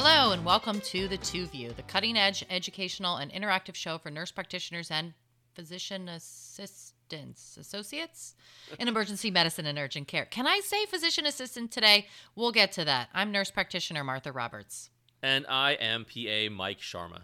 Hello, and welcome to The Two View, the cutting edge educational and interactive show for nurse practitioners and physician assistants, associates in emergency medicine and urgent care. Can I say physician assistant today? We'll get to that. I'm nurse practitioner Martha Roberts. And I am PA Mike Sharma.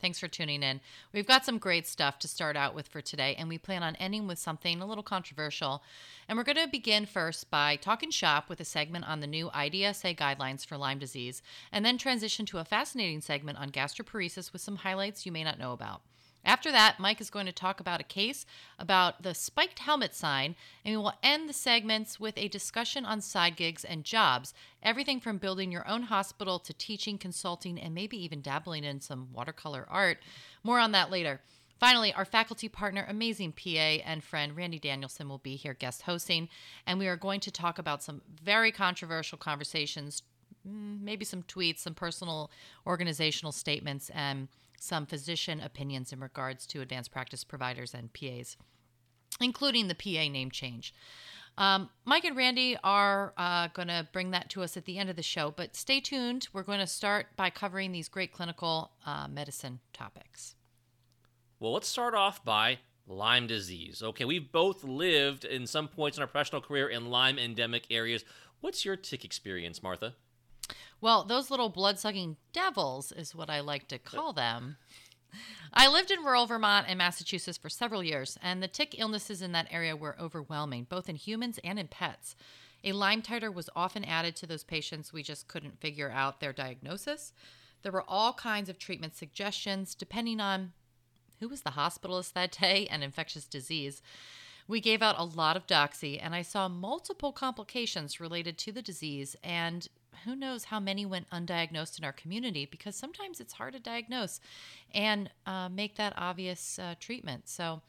Thanks for tuning in. We've got some great stuff to start out with for today, and we plan on ending with something a little controversial. And we're going to begin first by talking shop with a segment on the new IDSA guidelines for Lyme disease, and then transition to a fascinating segment on gastroparesis with some highlights you may not know about. After that, Mike is going to talk about a case about the spiked helmet sign, and we will end the segments with a discussion on side gigs and jobs everything from building your own hospital to teaching, consulting, and maybe even dabbling in some watercolor art. More on that later. Finally, our faculty partner, amazing PA and friend Randy Danielson will be here guest hosting, and we are going to talk about some very controversial conversations, mm, maybe some tweets, some personal organizational statements, and some physician opinions in regards to advanced practice providers and PAs, including the PA name change. Um, Mike and Randy are uh, going to bring that to us at the end of the show, but stay tuned. We're going to start by covering these great clinical uh, medicine topics. Well, let's start off by Lyme disease. Okay, we've both lived in some points in our professional career in Lyme endemic areas. What's your tick experience, Martha? Well, those little blood sucking devils is what I like to call them. I lived in rural Vermont and Massachusetts for several years, and the tick illnesses in that area were overwhelming, both in humans and in pets. A Lyme titer was often added to those patients. We just couldn't figure out their diagnosis. There were all kinds of treatment suggestions depending on who was the hospitalist that day and infectious disease. We gave out a lot of doxy, and I saw multiple complications related to the disease. And who knows how many went undiagnosed in our community because sometimes it's hard to diagnose and uh, make that obvious uh, treatment. So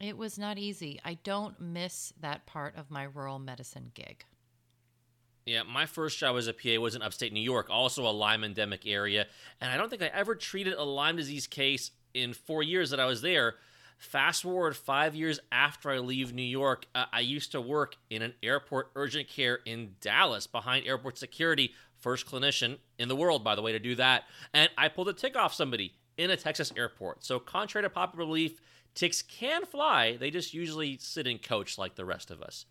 it was not easy. I don't miss that part of my rural medicine gig. Yeah, my first job as a PA was in upstate New York, also a Lyme endemic area. And I don't think I ever treated a Lyme disease case in four years that I was there. Fast forward five years after I leave New York, uh, I used to work in an airport urgent care in Dallas behind airport security, first clinician in the world, by the way, to do that. And I pulled a tick off somebody in a Texas airport. So, contrary to popular belief, ticks can fly, they just usually sit in coach like the rest of us.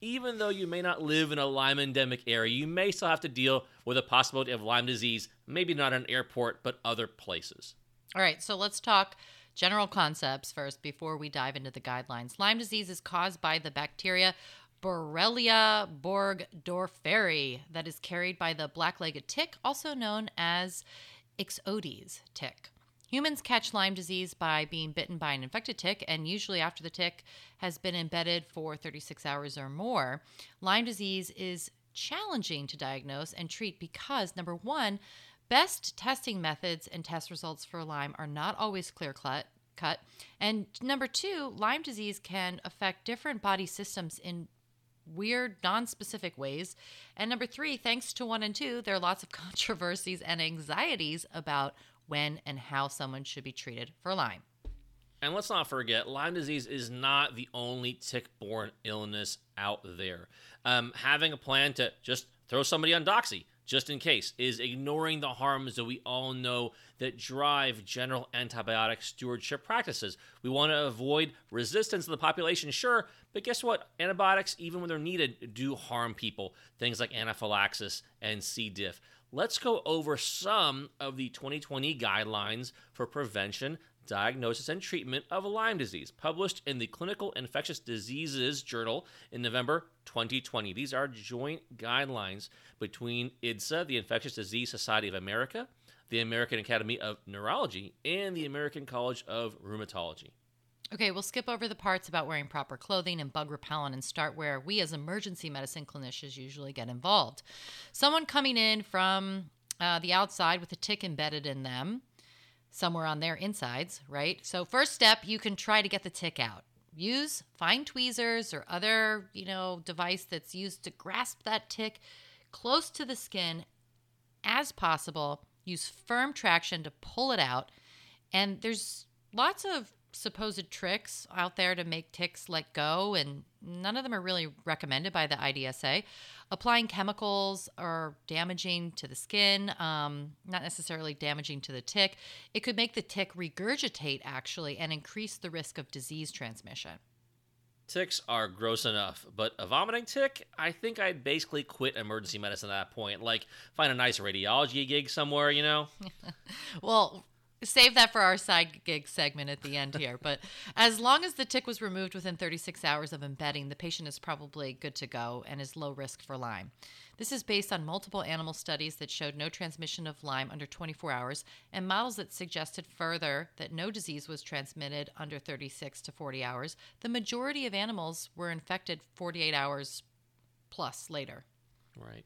Even though you may not live in a Lyme endemic area, you may still have to deal with the possibility of Lyme disease, maybe not an airport, but other places. All right, so let's talk General concepts first before we dive into the guidelines. Lyme disease is caused by the bacteria Borrelia burgdorferi that is carried by the black-legged tick, also known as Ixodes tick. Humans catch Lyme disease by being bitten by an infected tick, and usually after the tick has been embedded for 36 hours or more. Lyme disease is challenging to diagnose and treat because, number one, Best testing methods and test results for Lyme are not always clear cut. And number two, Lyme disease can affect different body systems in weird, non specific ways. And number three, thanks to one and two, there are lots of controversies and anxieties about when and how someone should be treated for Lyme. And let's not forget, Lyme disease is not the only tick borne illness out there. Um, having a plan to just throw somebody on Doxy, just in case, is ignoring the harms that we all know that drive general antibiotic stewardship practices. We want to avoid resistance in the population, sure, but guess what? Antibiotics, even when they're needed, do harm people. Things like anaphylaxis and C. diff. Let's go over some of the 2020 guidelines for prevention, diagnosis, and treatment of Lyme disease, published in the Clinical Infectious Diseases Journal in November 2020. These are joint guidelines between IDSA, the Infectious Disease Society of America, the American Academy of Neurology, and the American College of Rheumatology. Okay, we'll skip over the parts about wearing proper clothing and bug repellent and start where we as emergency medicine clinicians usually get involved. Someone coming in from uh, the outside with a tick embedded in them, somewhere on their insides, right? So, first step, you can try to get the tick out. Use fine tweezers or other, you know, device that's used to grasp that tick close to the skin as possible. Use firm traction to pull it out. And there's lots of supposed tricks out there to make ticks let go and none of them are really recommended by the IDSA. Applying chemicals are damaging to the skin, um, not necessarily damaging to the tick. It could make the tick regurgitate, actually, and increase the risk of disease transmission. Ticks are gross enough, but a vomiting tick, I think I'd basically quit emergency medicine at that point. Like, find a nice radiology gig somewhere, you know? well, save that for our side gig segment at the end here. But as long as the tick was removed within 36 hours of embedding, the patient is probably good to go and is low risk for Lyme. This is based on multiple animal studies that showed no transmission of Lyme under 24 hours and models that suggested further that no disease was transmitted under 36 to 40 hours. The majority of animals were infected 48 hours plus later. Right.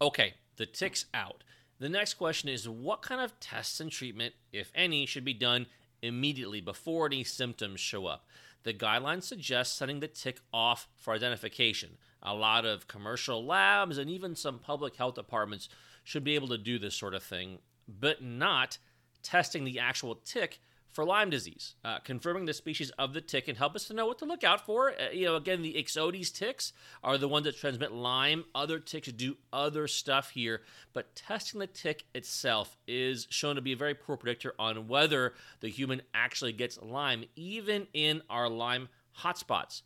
Okay, the tick's out. The next question is what kind of tests and treatment, if any, should be done immediately before any symptoms show up? The guidelines suggest setting the tick off for identification. A lot of commercial labs and even some public health departments should be able to do this sort of thing, but not testing the actual tick for Lyme disease. Uh, confirming the species of the tick can help us to know what to look out for. Uh, you know, again, the Ixodes ticks are the ones that transmit Lyme. Other ticks do other stuff here, but testing the tick itself is shown to be a very poor predictor on whether the human actually gets Lyme, even in our Lyme hotspots.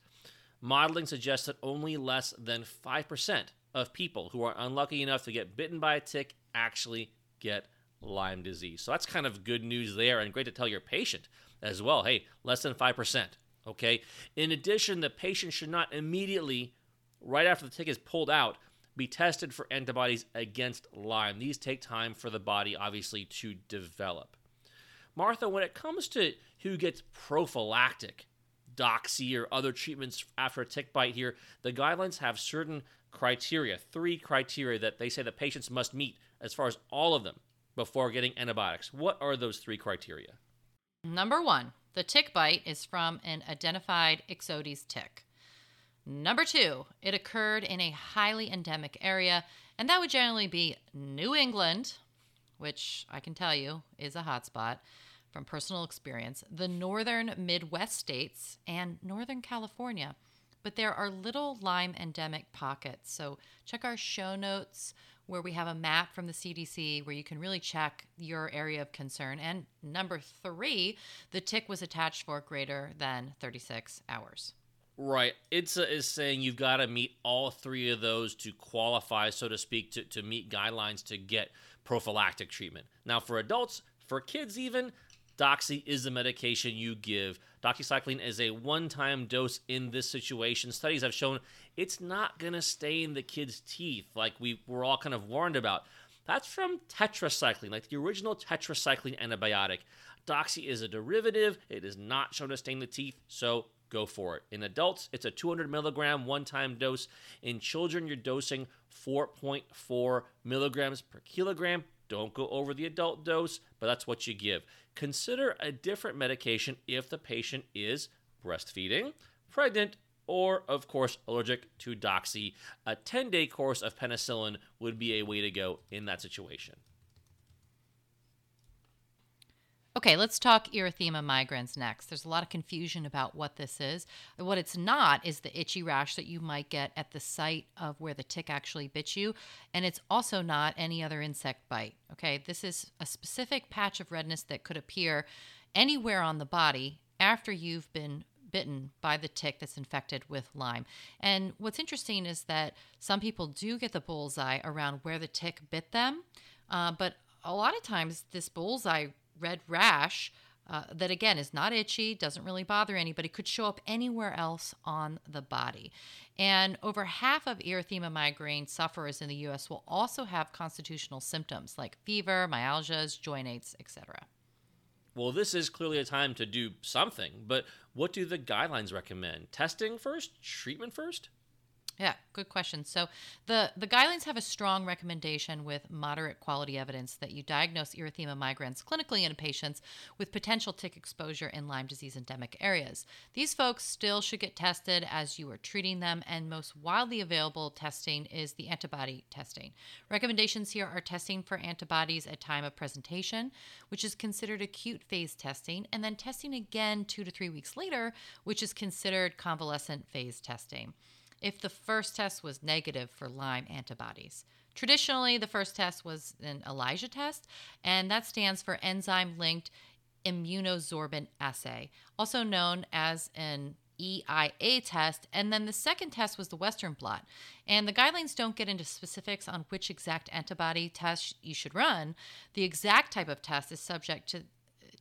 Modeling suggests that only less than 5% of people who are unlucky enough to get bitten by a tick actually get Lyme disease. So that's kind of good news there and great to tell your patient as well. Hey, less than 5%. Okay. In addition, the patient should not immediately, right after the tick is pulled out, be tested for antibodies against Lyme. These take time for the body, obviously, to develop. Martha, when it comes to who gets prophylactic doxy or other treatments after a tick bite here, the guidelines have certain criteria, three criteria that they say the patients must meet as far as all of them before getting antibiotics. What are those three criteria? Number one, the tick bite is from an identified Ixodes tick. Number two, it occurred in a highly endemic area, and that would generally be New England, which I can tell you is a hotspot from personal experience, the northern Midwest states, and Northern California. But there are little Lyme endemic pockets. So check our show notes where we have a map from the CDC where you can really check your area of concern. And number three, the tick was attached for greater than 36 hours. Right. IDSA is saying you've got to meet all three of those to qualify, so to speak, to, to meet guidelines to get prophylactic treatment. Now, for adults, for kids even, Doxy is the medication you give. Doxycycline is a one time dose in this situation. Studies have shown it's not going to stay in the kid's teeth like we were all kind of warned about. That's from tetracycline, like the original tetracycline antibiotic. Doxy is a derivative, it is not shown to stain the teeth, so go for it. In adults, it's a 200 milligram one time dose. In children, you're dosing 4.4 milligrams per kilogram. Don't go over the adult dose, but that's what you give. Consider a different medication if the patient is breastfeeding, pregnant, or, of course, allergic to doxy. A 10 day course of penicillin would be a way to go in that situation. Okay, let's talk erythema migrans next. There's a lot of confusion about what this is. What it's not is the itchy rash that you might get at the site of where the tick actually bit you, and it's also not any other insect bite. Okay, this is a specific patch of redness that could appear anywhere on the body after you've been bitten by the tick that's infected with Lyme. And what's interesting is that some people do get the bullseye around where the tick bit them, uh, but a lot of times this bullseye red rash uh, that again is not itchy, doesn't really bother anybody, could show up anywhere else on the body. And over half of erythema migrans sufferers in the US will also have constitutional symptoms like fever, myalgias, joint aches, etc. Well, this is clearly a time to do something, but what do the guidelines recommend? Testing first? Treatment first? Yeah, good question. So the the guidelines have a strong recommendation with moderate quality evidence that you diagnose erythema migrans clinically in patients with potential tick exposure in Lyme disease endemic areas. These folks still should get tested as you are treating them, and most widely available testing is the antibody testing. Recommendations here are testing for antibodies at time of presentation, which is considered acute phase testing, and then testing again two to three weeks later, which is considered convalescent phase testing if the first test was negative for Lyme antibodies. Traditionally, the first test was an ELISA test, and that stands for enzyme linked immunosorbent assay, also known as an EIA test. And then the second test was the Western blot. And the guidelines don't get into specifics on which exact antibody test you should run. The exact type of test is subject to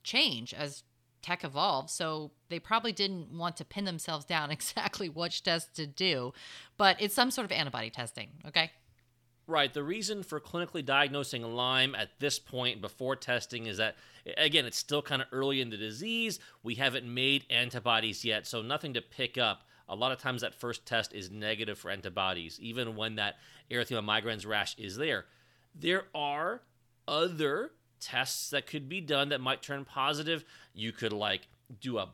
change as tech evolved, so they probably didn't want to pin themselves down exactly which test to do, but it's some sort of antibody testing, okay? Right. The reason for clinically diagnosing Lyme at this point before testing is that, again, it's still kind of early in the disease. We haven't made antibodies yet, so nothing to pick up. A lot of times that first test is negative for antibodies, even when that erythema migrans rash is there. There are other tests that could be done that might turn positive. You could like do a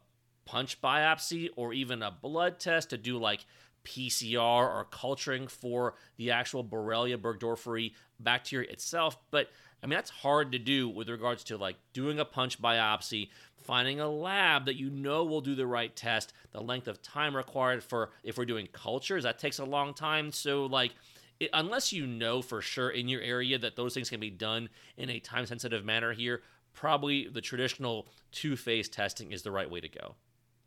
punch biopsy or even a blood test to do like PCR or culturing for the actual Borrelia burgdorferi bacteria itself. But I mean, that's hard to do with regards to like doing a punch biopsy, finding a lab that you know will do the right test, the length of time required for if we're doing cultures, that takes a long time. So, like, it, unless you know for sure in your area that those things can be done in a time sensitive manner here, probably the traditional two phase testing is the right way to go.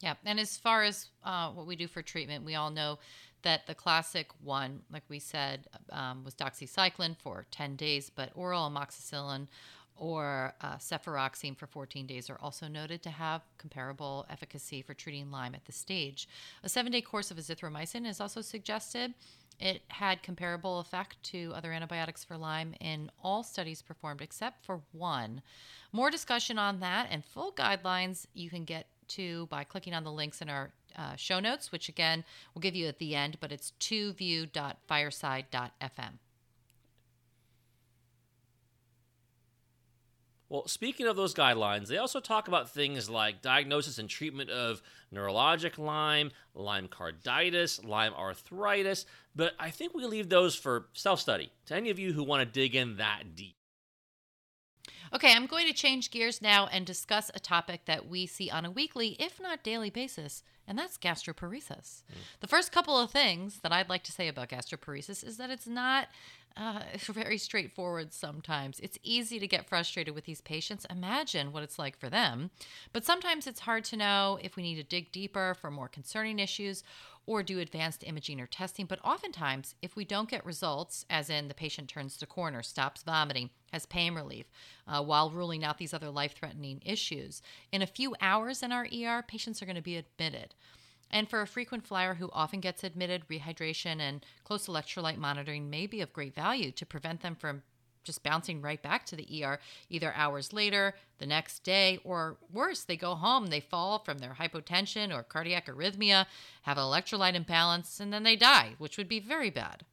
Yeah. And as far as uh, what we do for treatment, we all know that the classic one, like we said, um, was doxycycline for 10 days, but oral amoxicillin or uh, cefuroxime for 14 days are also noted to have comparable efficacy for treating Lyme at this stage. A seven day course of azithromycin is also suggested. It had comparable effect to other antibiotics for Lyme in all studies performed except for one. More discussion on that and full guidelines you can get to by clicking on the links in our uh, show notes, which again we'll give you at the end, but it's 2view.fireside.fm. Well, speaking of those guidelines, they also talk about things like diagnosis and treatment of neurologic Lyme, Lyme carditis, Lyme arthritis, but I think we leave those for self study to any of you who want to dig in that deep. Okay, I'm going to change gears now and discuss a topic that we see on a weekly, if not daily basis, and that's gastroparesis. Mm. The first couple of things that I'd like to say about gastroparesis is that it's not uh, very straightforward sometimes. It's easy to get frustrated with these patients. Imagine what it's like for them. But sometimes it's hard to know if we need to dig deeper for more concerning issues or do advanced imaging or testing. But oftentimes, if we don't get results, as in the patient turns the corner, stops vomiting, has pain relief, uh, while ruling out these other life threatening issues, in a few hours in our ER, patients are going to be admitted. And for a frequent flyer who often gets admitted, rehydration and close electrolyte monitoring may be of great value to prevent them from just bouncing right back to the ER either hours later, the next day, or worse, they go home, they fall from their hypotension or cardiac arrhythmia, have an electrolyte imbalance, and then they die, which would be very bad.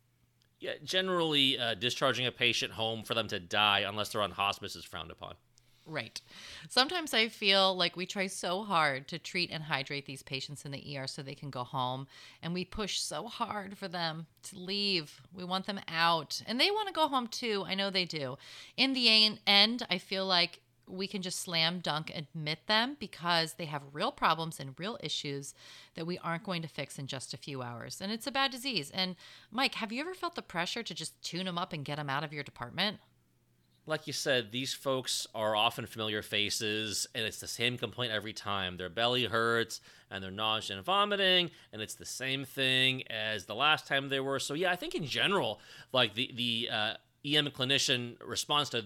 Yeah, generally, uh, discharging a patient home for them to die unless they're on hospice is frowned upon. Right. Sometimes I feel like we try so hard to treat and hydrate these patients in the ER so they can go home, and we push so hard for them to leave. We want them out, and they want to go home too. I know they do. In the end, I feel like we can just slam dunk admit them because they have real problems and real issues that we aren't going to fix in just a few hours. And it's a bad disease. And Mike, have you ever felt the pressure to just tune them up and get them out of your department? Like you said, these folks are often familiar faces, and it's the same complaint every time. Their belly hurts, and they're nausea and vomiting, and it's the same thing as the last time they were. So yeah, I think in general, like the the uh, EM clinician response to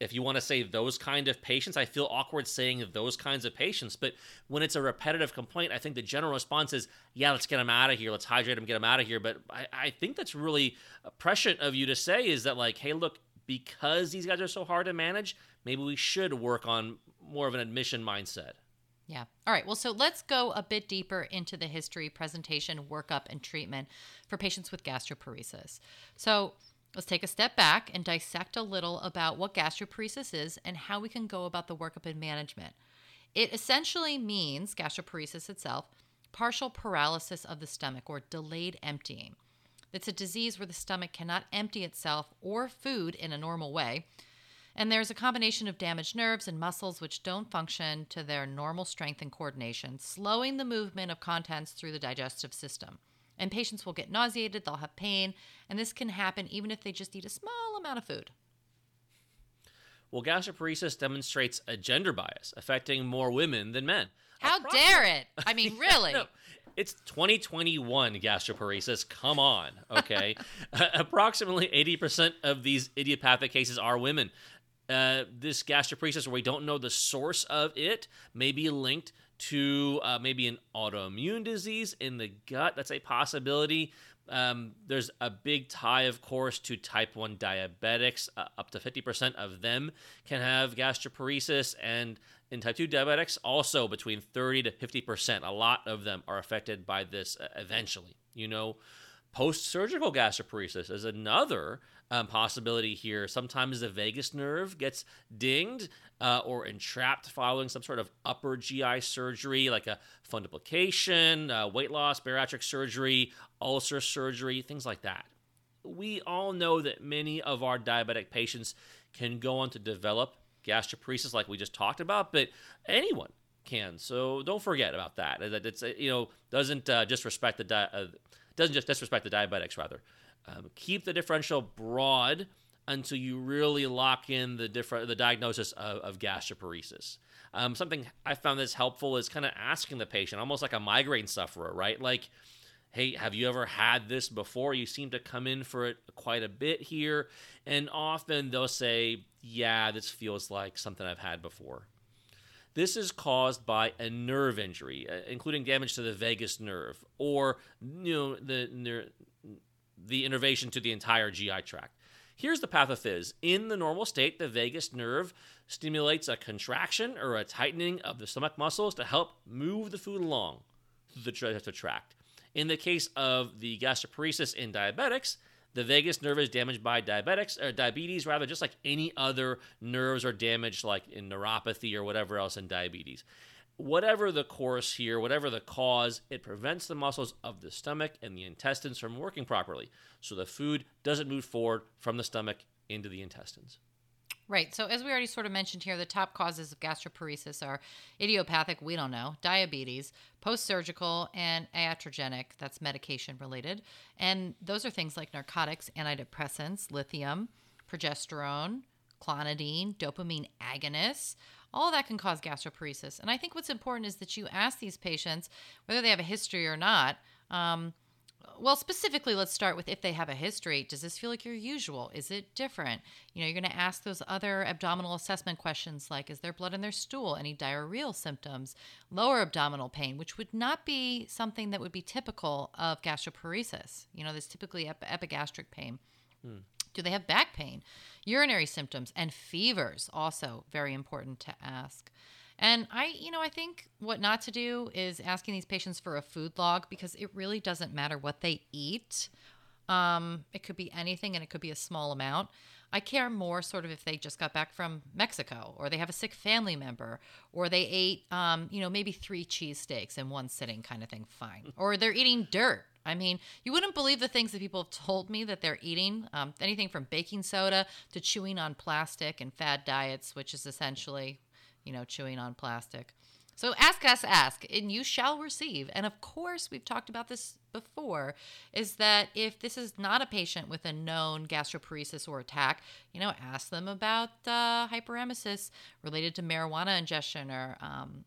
if you want to say those kind of patients, I feel awkward saying those kinds of patients. But when it's a repetitive complaint, I think the general response is, yeah, let's get them out of here. Let's hydrate them, get them out of here. But I, I think that's really prescient of you to say is that, like, hey, look, because these guys are so hard to manage, maybe we should work on more of an admission mindset. Yeah. All right. Well, so let's go a bit deeper into the history, presentation, workup, and treatment for patients with gastroparesis. So let's take a step back and dissect a little about what gastroparesis is and how we can go about the workup and management. It essentially means gastroparesis itself, partial paralysis of the stomach or delayed emptying. It's a disease where the stomach cannot empty itself or food in a normal way and there's a combination of damaged nerves and muscles which don't function to their normal strength and coordination, slowing the movement of contents through the digestive system. And patients will get nauseated, they'll have pain, and this can happen even if they just eat a small amount of food. Well, gastroparesis demonstrates a gender bias affecting more women than men. How dare it? I mean, really? no, it's 2021 gastroparesis. Come on, okay? Approximately 80% of these idiopathic cases are women uh, this gastroparesis, where we don't know the source of it, may be linked to uh, maybe an autoimmune disease in the gut. That's a possibility. Um, there's a big tie, of course, to type 1 diabetics. Uh, up to 50% of them can have gastroparesis. And in type 2 diabetics, also between 30 to 50%. A lot of them are affected by this uh, eventually. You know, post surgical gastroparesis is another um, possibility here. Sometimes the vagus nerve gets dinged uh, or entrapped following some sort of upper GI surgery, like a fundoplication, uh, weight loss, bariatric surgery, ulcer surgery, things like that. We all know that many of our diabetic patients can go on to develop gastroparesis, like we just talked about, but anyone can. So don't forget about that. That it's you know doesn't uh, disrespect the di- uh, doesn't just disrespect the diabetics rather. Um, keep the differential broad until you really lock in the different the diagnosis of, of gastroparesis. Um, something I found that's helpful is kind of asking the patient, almost like a migraine sufferer, right? Like, hey, have you ever had this before? You seem to come in for it quite a bit here, and often they'll say, yeah, this feels like something I've had before. This is caused by a nerve injury, uh, including damage to the vagus nerve or you know the the innervation to the entire GI tract. Here's the pathophys. In the normal state, the vagus nerve stimulates a contraction or a tightening of the stomach muscles to help move the food along through the digestive tract. In the case of the gastroparesis in diabetics, the vagus nerve is damaged by diabetics or diabetes, rather, just like any other nerves are damaged, like in neuropathy or whatever else in diabetes whatever the course here, whatever the cause, it prevents the muscles of the stomach and the intestines from working properly. So the food doesn't move forward from the stomach into the intestines. Right. So, as we already sort of mentioned here, the top causes of gastroparesis are idiopathic, we don't know, diabetes, post surgical, and iatrogenic, that's medication related. And those are things like narcotics, antidepressants, lithium, progesterone, clonidine, dopamine agonists, all that can cause gastroparesis. And I think what's important is that you ask these patients whether they have a history or not. Um, well, specifically, let's start with if they have a history. Does this feel like your usual? Is it different? You know, you're going to ask those other abdominal assessment questions like Is there blood in their stool? Any diarrheal symptoms? Lower abdominal pain, which would not be something that would be typical of gastroparesis. You know, there's typically ep- epigastric pain. Hmm. Do they have back pain? Urinary symptoms and fevers, also very important to ask. And I, you know, I think what not to do is asking these patients for a food log because it really doesn't matter what they eat. Um, it could be anything and it could be a small amount. I care more sort of if they just got back from Mexico or they have a sick family member or they ate, um, you know, maybe three cheesesteaks in one sitting kind of thing, fine. or they're eating dirt I mean, you wouldn't believe the things that people have told me that they're eating. Um, anything from baking soda to chewing on plastic and fad diets, which is essentially, you know, chewing on plastic. So ask us, ask, and you shall receive. And of course, we've talked about this before, is that if this is not a patient with a known gastroparesis or attack, you know, ask them about uh, hyperemesis related to marijuana ingestion or, um,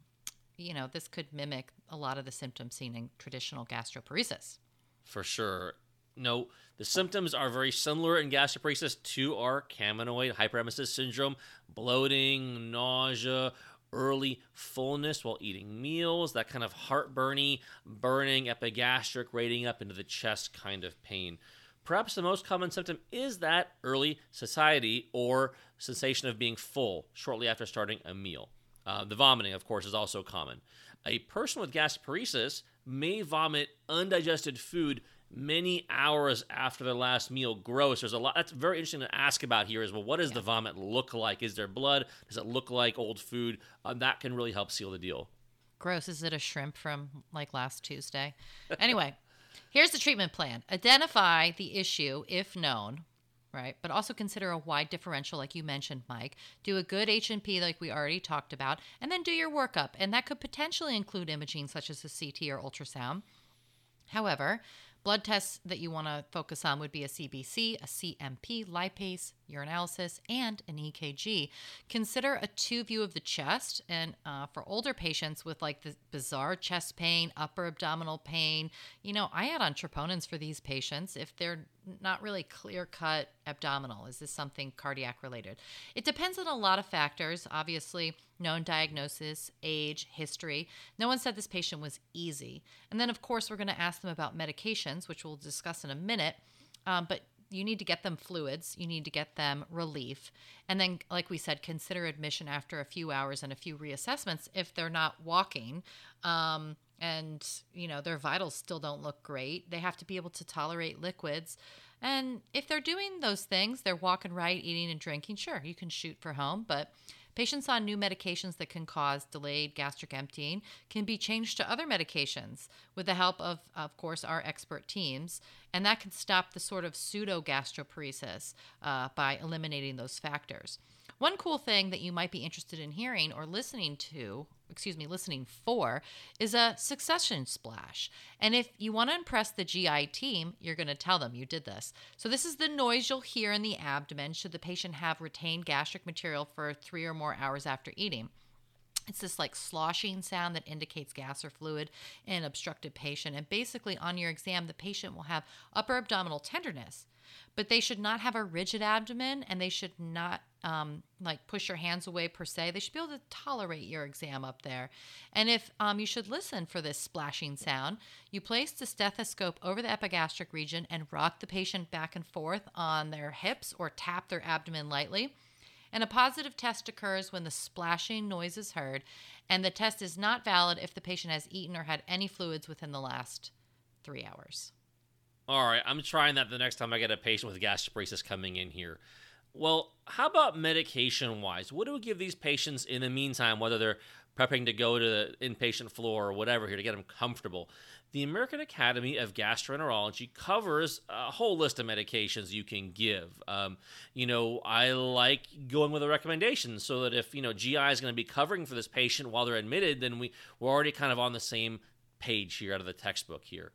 you know, this could mimic a lot of the symptoms seen in traditional gastroparesis for sure. No, the symptoms are very similar in gastroparesis to our cannabinoid hyperemesis syndrome bloating, nausea, early fullness while eating meals, that kind of heartburny, burning, epigastric, rating up into the chest kind of pain. Perhaps the most common symptom is that early satiety or sensation of being full shortly after starting a meal. Uh, the vomiting, of course, is also common. A person with gastroparesis may vomit undigested food many hours after their last meal gross there's a lot that's very interesting to ask about here is well what does yeah. the vomit look like? Is there blood? Does it look like old food? Um, that can really help seal the deal. Gross. Is it a shrimp from like last tuesday? Anyway here's the treatment plan. Identify the issue if known right? But also consider a wide differential like you mentioned mike. Do a good h&p like we already talked about and then do your workup. And that could potentially include imaging such as a ct or ultrasound. However Blood tests that you want to focus on would be a CBC, a CMP, lipase, urinalysis, and an EKG. Consider a two view of the chest. And uh, for older patients with like the bizarre chest pain, upper abdominal pain, you know, I add on troponins for these patients if they're not really clear cut abdominal. Is this something cardiac related? It depends on a lot of factors. Obviously, known diagnosis, age, history. No one said this patient was easy. And then, of course, we're going to ask them about medications, which we'll discuss in a minute. Um, but you need to get them fluids, you need to get them relief. And then, like we said, consider admission after a few hours and a few reassessments if they're not walking. Um, and you know their vitals still don't look great they have to be able to tolerate liquids and if they're doing those things they're walking right eating and drinking sure you can shoot for home but Patients on new medications that can cause delayed gastric emptying can be changed to other medications with the help of, of course, our expert teams. And that can stop the sort of pseudo gastroparesis uh, by eliminating those factors. One cool thing that you might be interested in hearing or listening to excuse me, listening for is a succussion splash. And if you want to impress the GI team, you're going to tell them you did this. So, this is the noise you'll hear in the abdomen should the patient have retained gastric material for three or more hours after eating. It's this like sloshing sound that indicates gas or fluid in an obstructed patient. And basically, on your exam, the patient will have upper abdominal tenderness but they should not have a rigid abdomen and they should not um, like push your hands away per se. They should be able to tolerate your exam up there. And if um, you should listen for this splashing sound, you place the stethoscope over the epigastric region and rock the patient back and forth on their hips or tap their abdomen lightly. And a positive test occurs when the splashing noise is heard, and the test is not valid if the patient has eaten or had any fluids within the last three hours. All right, I'm trying that the next time I get a patient with gastroparesis coming in here. Well, how about medication wise? What do we give these patients in the meantime, whether they're prepping to go to the inpatient floor or whatever here to get them comfortable? The American Academy of Gastroenterology covers a whole list of medications you can give. Um, you know, I like going with a recommendation so that if, you know, GI is going to be covering for this patient while they're admitted, then we, we're already kind of on the same page here out of the textbook here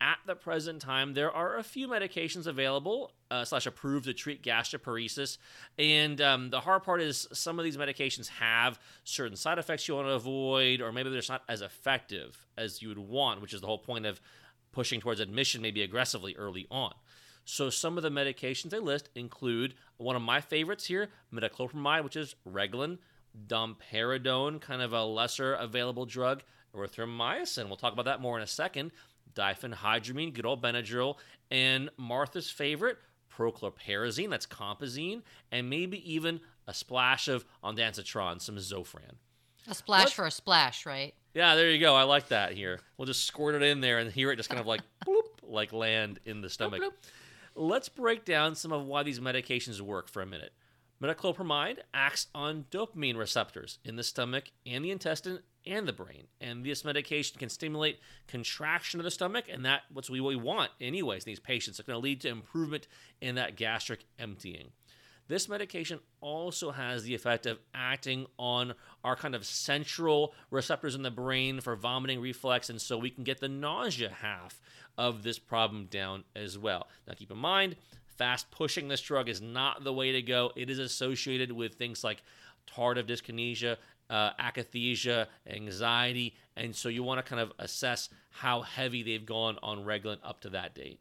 at the present time, there are a few medications available uh, slash approved to treat gastroparesis, and um, the hard part is some of these medications have certain side effects you want to avoid, or maybe they're just not as effective as you would want, which is the whole point of pushing towards admission maybe aggressively early on. So some of the medications they list include one of my favorites here, metoclopramide, which is Reglan, domperidone, kind of a lesser available drug, erythromycin. We'll talk about that more in a second diphenhydramine, good old Benadryl, and Martha's favorite, prochlorperazine, that's compazine, and maybe even a splash of ondansetron, some Zofran. A splash for a splash, right? Yeah, there you go. I like that here. We'll just squirt it in there and hear it just kind of like bloop, like land in the stomach. Bloop, bloop. Let's break down some of why these medications work for a minute. Metoclopramide acts on dopamine receptors in the stomach and the intestine and the brain. And this medication can stimulate contraction of the stomach, and that what we want anyways in these patients. It's going to lead to improvement in that gastric emptying. This medication also has the effect of acting on our kind of central receptors in the brain for vomiting reflex, and so we can get the nausea half of this problem down as well. Now, keep in mind, fast pushing this drug is not the way to go. It is associated with things like tardive dyskinesia uh, akathisia, anxiety, and so you want to kind of assess how heavy they've gone on Reglan up to that date.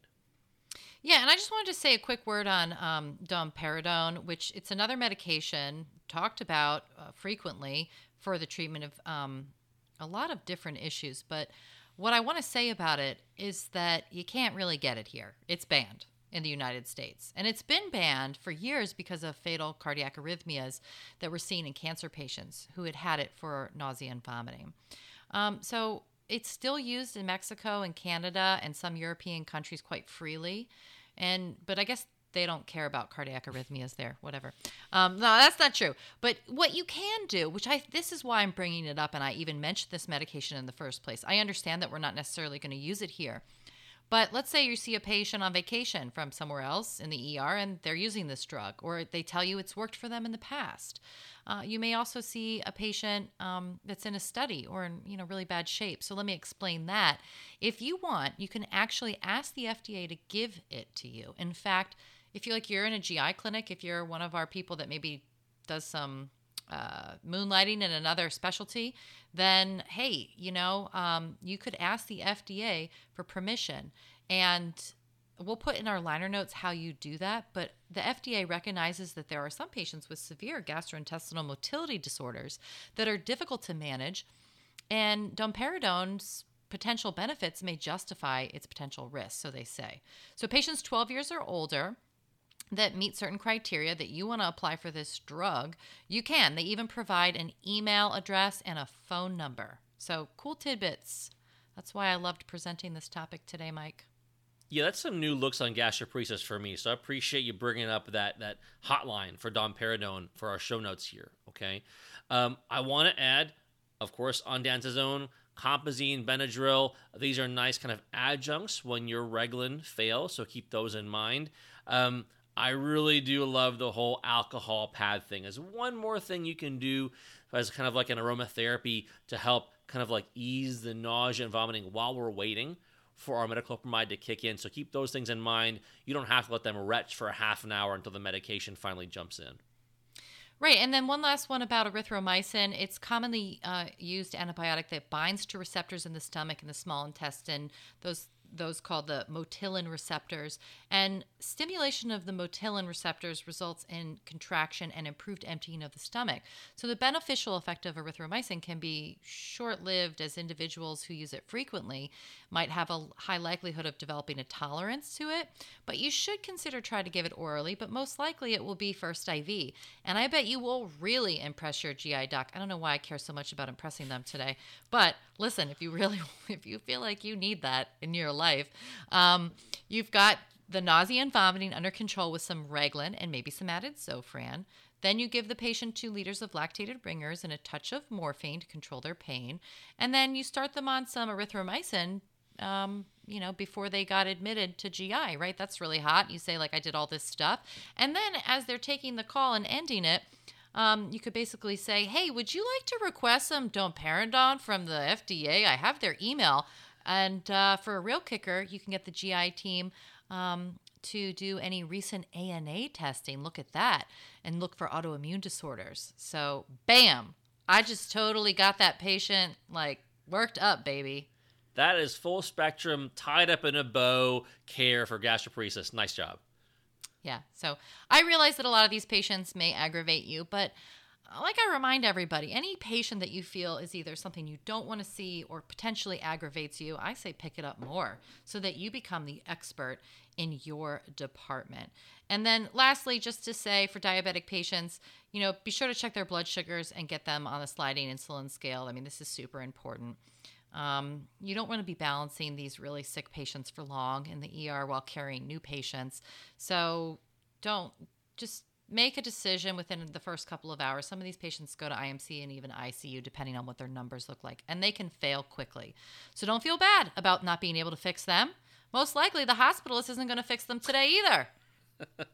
Yeah, and I just wanted to say a quick word on um, domperidone, which it's another medication talked about uh, frequently for the treatment of um, a lot of different issues. But what I want to say about it is that you can't really get it here; it's banned. In the United States. And it's been banned for years because of fatal cardiac arrhythmias that were seen in cancer patients who had had it for nausea and vomiting. Um, so it's still used in Mexico and Canada and some European countries quite freely. And but I guess they don't care about cardiac arrhythmias there, whatever. Um, no, that's not true. But what you can do, which I this is why I'm bringing it up, and I even mentioned this medication in the first place. I understand that we're not necessarily going to use it here, but let's say you see a patient on vacation from somewhere else in the ER and they're using this drug, or they tell you it's worked for them in the past. Uh, you may also see a patient um, that's in a study or in you know really bad shape. So let me explain that. If you want, you can actually ask the FDA to give it to you. In fact, if you're like you're in a GI clinic, if you're one of our people that maybe does some uh, moonlighting in another specialty, then hey, you know, um, you could ask the FDA for permission. And we'll put in our liner notes how you do that. But the FDA recognizes that there are some patients with severe gastrointestinal motility disorders that are difficult to manage. And domperidone's potential benefits may justify its potential risks, so they say. So, patients 12 years or older that meet certain criteria that you want to apply for this drug, you can. They even provide an email address and a phone number. So, cool tidbits. That's why I loved presenting this topic today, Mike. Yeah, that's some new looks on gastroparesis for me. So I appreciate you bringing up that that hotline for domperidone for our show notes here. Okay, um, I want to add, of course, on ondansetron, compazine, Benadryl. These are nice kind of adjuncts when your Reglan fails. So keep those in mind. Um, I really do love the whole alcohol pad thing. As one more thing you can do as kind of like an aromatherapy to help kind of like ease the nausea and vomiting while we're waiting for our metoclopramide to kick in. So keep those things in mind. You don't have to let them retch for a half an hour until the medication finally jumps in. Right, and then one last one about erythromycin. It's commonly uh, used antibiotic that binds to receptors in the stomach and the small intestine. Those those called the motilin receptors. And stimulation of the motilin receptors results in contraction and improved emptying of the stomach. So the beneficial effect of erythromycin can be short lived, as individuals who use it frequently might have a high likelihood of developing a tolerance to it. But you should consider trying to give it orally, but most likely it will be first IV. And I bet you will really impress your GI doc. I don't know why I care so much about impressing them today, but listen, if you really, if you feel like you need that in your life, um, you've got the nausea and vomiting under control with some Reglan and maybe some added Zofran. Then you give the patient two liters of lactated ringers and a touch of morphine to control their pain. And then you start them on some erythromycin, um, you know, before they got admitted to GI, right? That's really hot. You say, like, I did all this stuff. And then as they're taking the call and ending it, um, you could basically say, "Hey, would you like to request some domperidone from the FDA? I have their email." And uh, for a real kicker, you can get the GI team um, to do any recent ANA testing. Look at that, and look for autoimmune disorders. So, bam! I just totally got that patient like worked up, baby. That is full spectrum, tied up in a bow care for gastroparesis. Nice job. Yeah. So I realize that a lot of these patients may aggravate you, but uh, like I remind everybody, any patient that you feel is either something you don't want to see or potentially aggravates you, I say pick it up more so that you become the expert in your department. And then lastly, just to say for diabetic patients, you know, be sure to check their blood sugars and get them on a sliding insulin scale. I mean, this is super important. Um, you don't want to be balancing these really sick patients for long in the ER while carrying new patients. So don't just make a decision within the first couple of hours. Some of these patients go to IMC and even ICU depending on what their numbers look like, and they can fail quickly. So don't feel bad about not being able to fix them. Most likely, the hospitalist isn't going to fix them today either.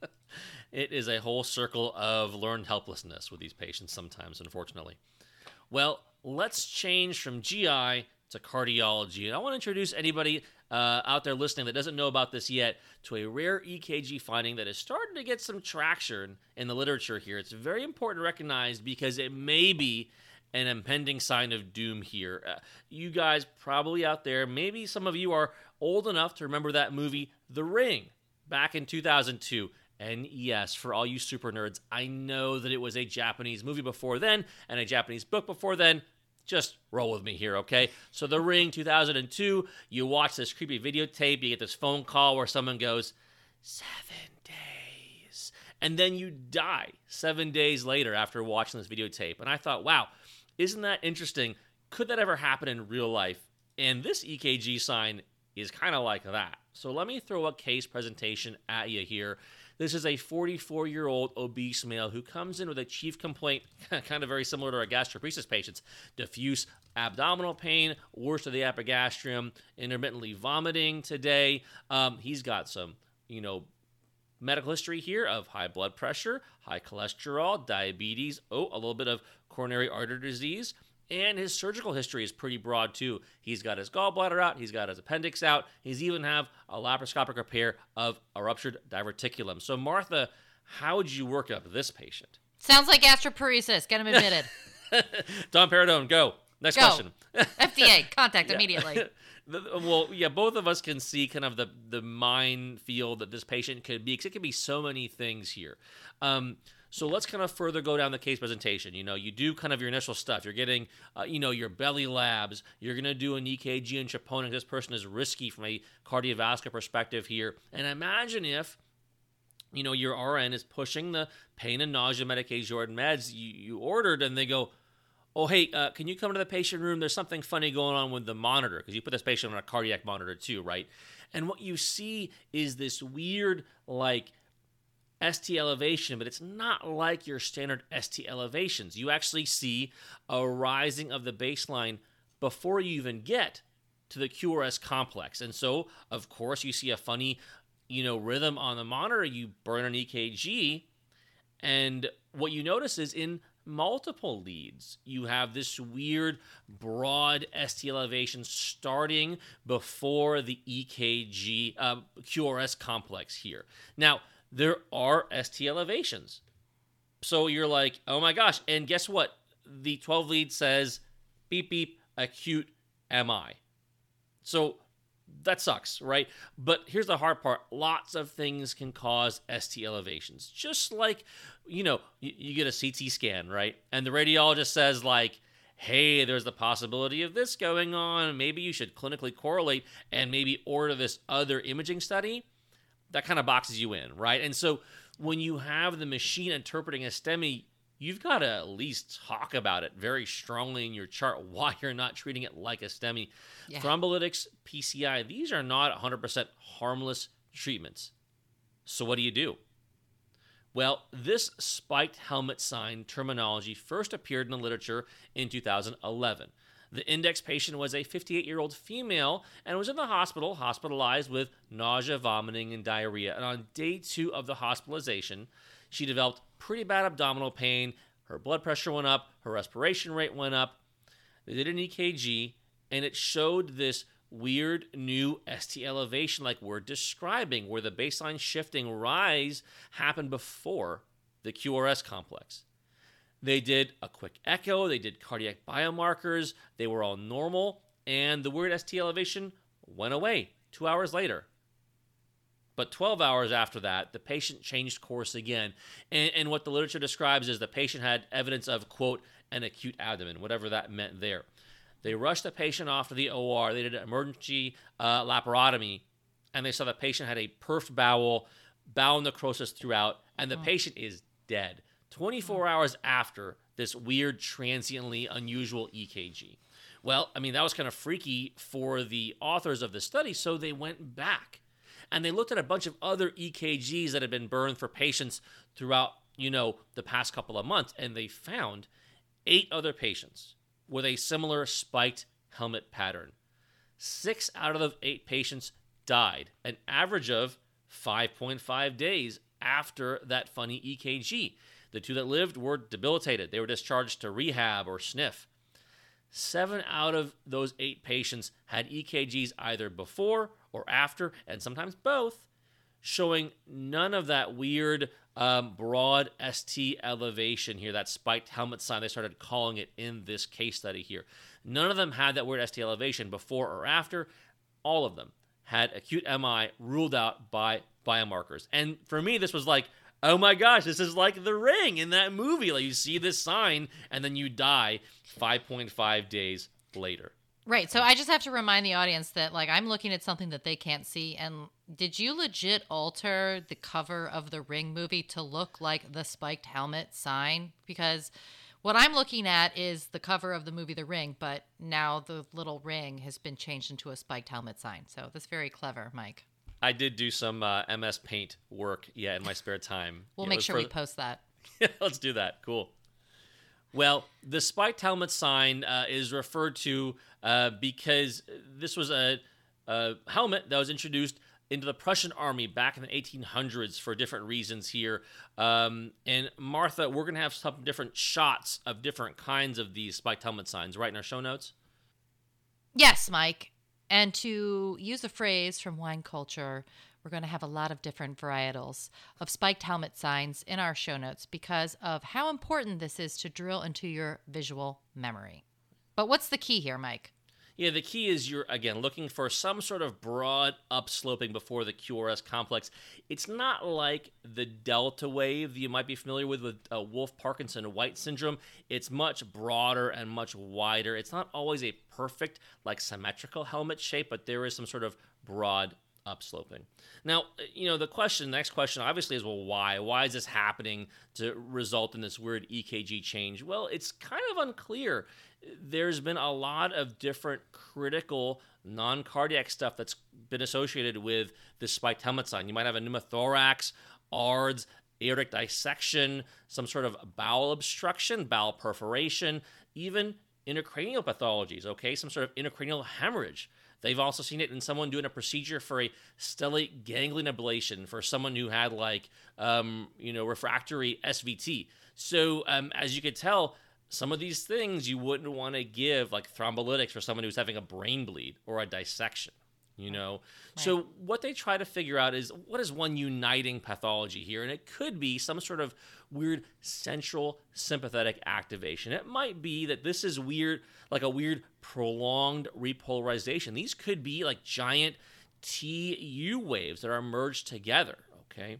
it is a whole circle of learned helplessness with these patients sometimes, unfortunately. Well, let's change from GI to cardiology. And I want to introduce anybody uh, out there listening that doesn't know about this yet to a rare EKG finding that is starting to get some traction in the literature here. It's very important to recognize because it may be an impending sign of doom here. Uh, you guys probably out there, maybe some of you are old enough to remember that movie, The Ring, back in 2002. And yes, for all you super nerds, I know that it was a Japanese movie before then and a Japanese book before then just roll with me here, okay? So, The Ring 2002, you watch this creepy videotape, you get this phone call where someone goes, seven days. And then you die seven days later after watching this videotape. And I thought, wow, isn't that interesting? Could that ever happen in real life? And this EKG sign is kind of like that. So let me throw a case presentation at you here. This is a 44 year old obese male who comes in with a chief complaint, kind of very similar to our gastroparesis patients diffuse abdominal pain, worst of the epigastrium, intermittently vomiting today. Um, he's got some, you know, medical history here of high blood pressure, high cholesterol, diabetes, oh, a little bit of coronary artery disease. And his surgical history is pretty broad too. He's got his gallbladder out, he's got his appendix out, he's even have a laparoscopic repair of a ruptured diverticulum. So Martha, how would you work up this patient? Sounds like gastroparesis. Get him admitted. Domperidone, go. Next Go. question. FDA, contact immediately. Well, yeah, both of us can see kind of the the minefield that this patient could be because it could be so many things here. Um, so let's kind of further go down the case presentation. You know, you do kind of your initial stuff. You're getting, uh, you know, your belly labs. You're going to do an EKG and troponin. This person is risky from a cardiovascular perspective here. And imagine if you know, your RN is pushing the pain and nausea medication or meds you, you ordered, and they go, Oh, hey, uh, can you come to the patient room? There's something funny going on with the monitor because you put this patient on a cardiac monitor too, right? And what you see is this weird, like, ST elevation, but it's not like your standard ST elevations. You actually see a rising of the baseline before you even get to the QRS complex. And so, of course, you see a funny, you know, rhythm on the monitor. You burn an EKG, and what you notice is in multiple leads, you have this weird, broad ST elevation starting before the EKG uh, QRS complex here. Now, there are ST elevations. So you're like, oh my gosh. And guess what? The 12 lead says beep, beep, acute MI. So that sucks, right? But here's the hard part lots of things can cause ST elevations. Just like, you know, you, you get a CT scan, right? And the radiologist says, like, hey, there's the possibility of this going on. Maybe you should clinically correlate and maybe order this other imaging study. That kind of boxes you in, right? And so when you have the machine interpreting a STEMI, you've got to at least talk about it very strongly in your chart why you're not treating it like a STEMI. Yeah. Thrombolytics, PCI, these are not 100% harmless treatments. So what do you do? Well, this spiked helmet sign terminology first appeared in the literature in 2011. The index patient was a 58 year old female and was in the hospital, hospitalized with nausea, vomiting, and diarrhea. And on day two of the hospitalization, she developed pretty bad abdominal pain. Her blood pressure went up, her respiration rate went up. They did an EKG, and it showed this weird new ST elevation, like we're describing, where the baseline shifting rise happened before the QRS complex. They did a quick echo, they did cardiac biomarkers, they were all normal, and the weird ST elevation went away two hours later. But 12 hours after that, the patient changed course again. And, and what the literature describes is the patient had evidence of, quote, an acute abdomen, whatever that meant there. They rushed the patient off to the OR. They did an emergency uh, laparotomy, and they saw the patient had a perfed bowel, bowel necrosis throughout, and the patient is dead 24 hours after this weird, transiently unusual EKG. Well, I mean, that was kind of freaky for the authors of the study, so they went back and they looked at a bunch of other EKGs that had been burned for patients throughout, you know, the past couple of months, and they found eight other patients with a similar spiked helmet pattern. Six out of the eight patients died, an average of 5.5 days after that funny EKG. The two that lived were debilitated. They were discharged to rehab or sniff. Seven out of those eight patients had EKGs either before or after, and sometimes both, showing none of that weird um, broad ST elevation here, that spiked helmet sign. They started calling it in this case study here. None of them had that weird ST elevation before or after. All of them had acute MI ruled out by biomarkers. And for me, this was like, oh my gosh, this is like the ring in that movie. Like you see this sign and then you die 5.5 days later. Right. So I just have to remind the audience that like I'm looking at something that they can't see and did you legit alter the cover of the Ring movie to look like the spiked helmet sign because what I'm looking at is the cover of the movie The Ring, but now the little ring has been changed into a spiked helmet sign. So that's very clever, Mike. I did do some uh, MS Paint work, yeah, in my spare time. We'll Yeah, it make sure for we post that. Let's do that. Cool. Well, the spiked helmet sign uh, is referred to uh, because this was a, a helmet that was introduced into the Prussian army back in the 1800s for different reasons here. Um, and Martha, we're going to have some different shots of different kinds of these spiked helmet signs right in our show notes. Yes, Mike. And to use a phrase from wine culture, we're going to have a lot of different varietals of spiked helmet signs in our show notes because of how important this is to drill into your visual memory. But what's the key here, Mike? Yeah, the key is you're again looking for some sort of broad upsloping before the QRS complex. It's not like the delta wave that you might be familiar with with uh, Wolff Parkinson White syndrome. It's much broader and much wider. It's not always a perfect like symmetrical helmet shape, but there is some sort of broad upsloping. Now, uh, you know, the question, the next question obviously is well, why? Why is this happening to result in this weird EKG change? Well, it's kind of unclear. There's been a lot of different critical non cardiac stuff that's been associated with this sign. You might have a pneumothorax, ARDS, aortic dissection, some sort of bowel obstruction, bowel perforation, even intracranial pathologies, okay? Some sort of intracranial hemorrhage. They've also seen it in someone doing a procedure for a stellate ganglion ablation for someone who had like, um, you know, refractory SVT. So um, as you could tell, some of these things you wouldn't want to give like thrombolytics for someone who's having a brain bleed or a dissection. You know, so what they try to figure out is what is one uniting pathology here, and it could be some sort of weird central sympathetic activation. It might be that this is weird, like a weird prolonged repolarization. These could be like giant TU waves that are merged together. Okay,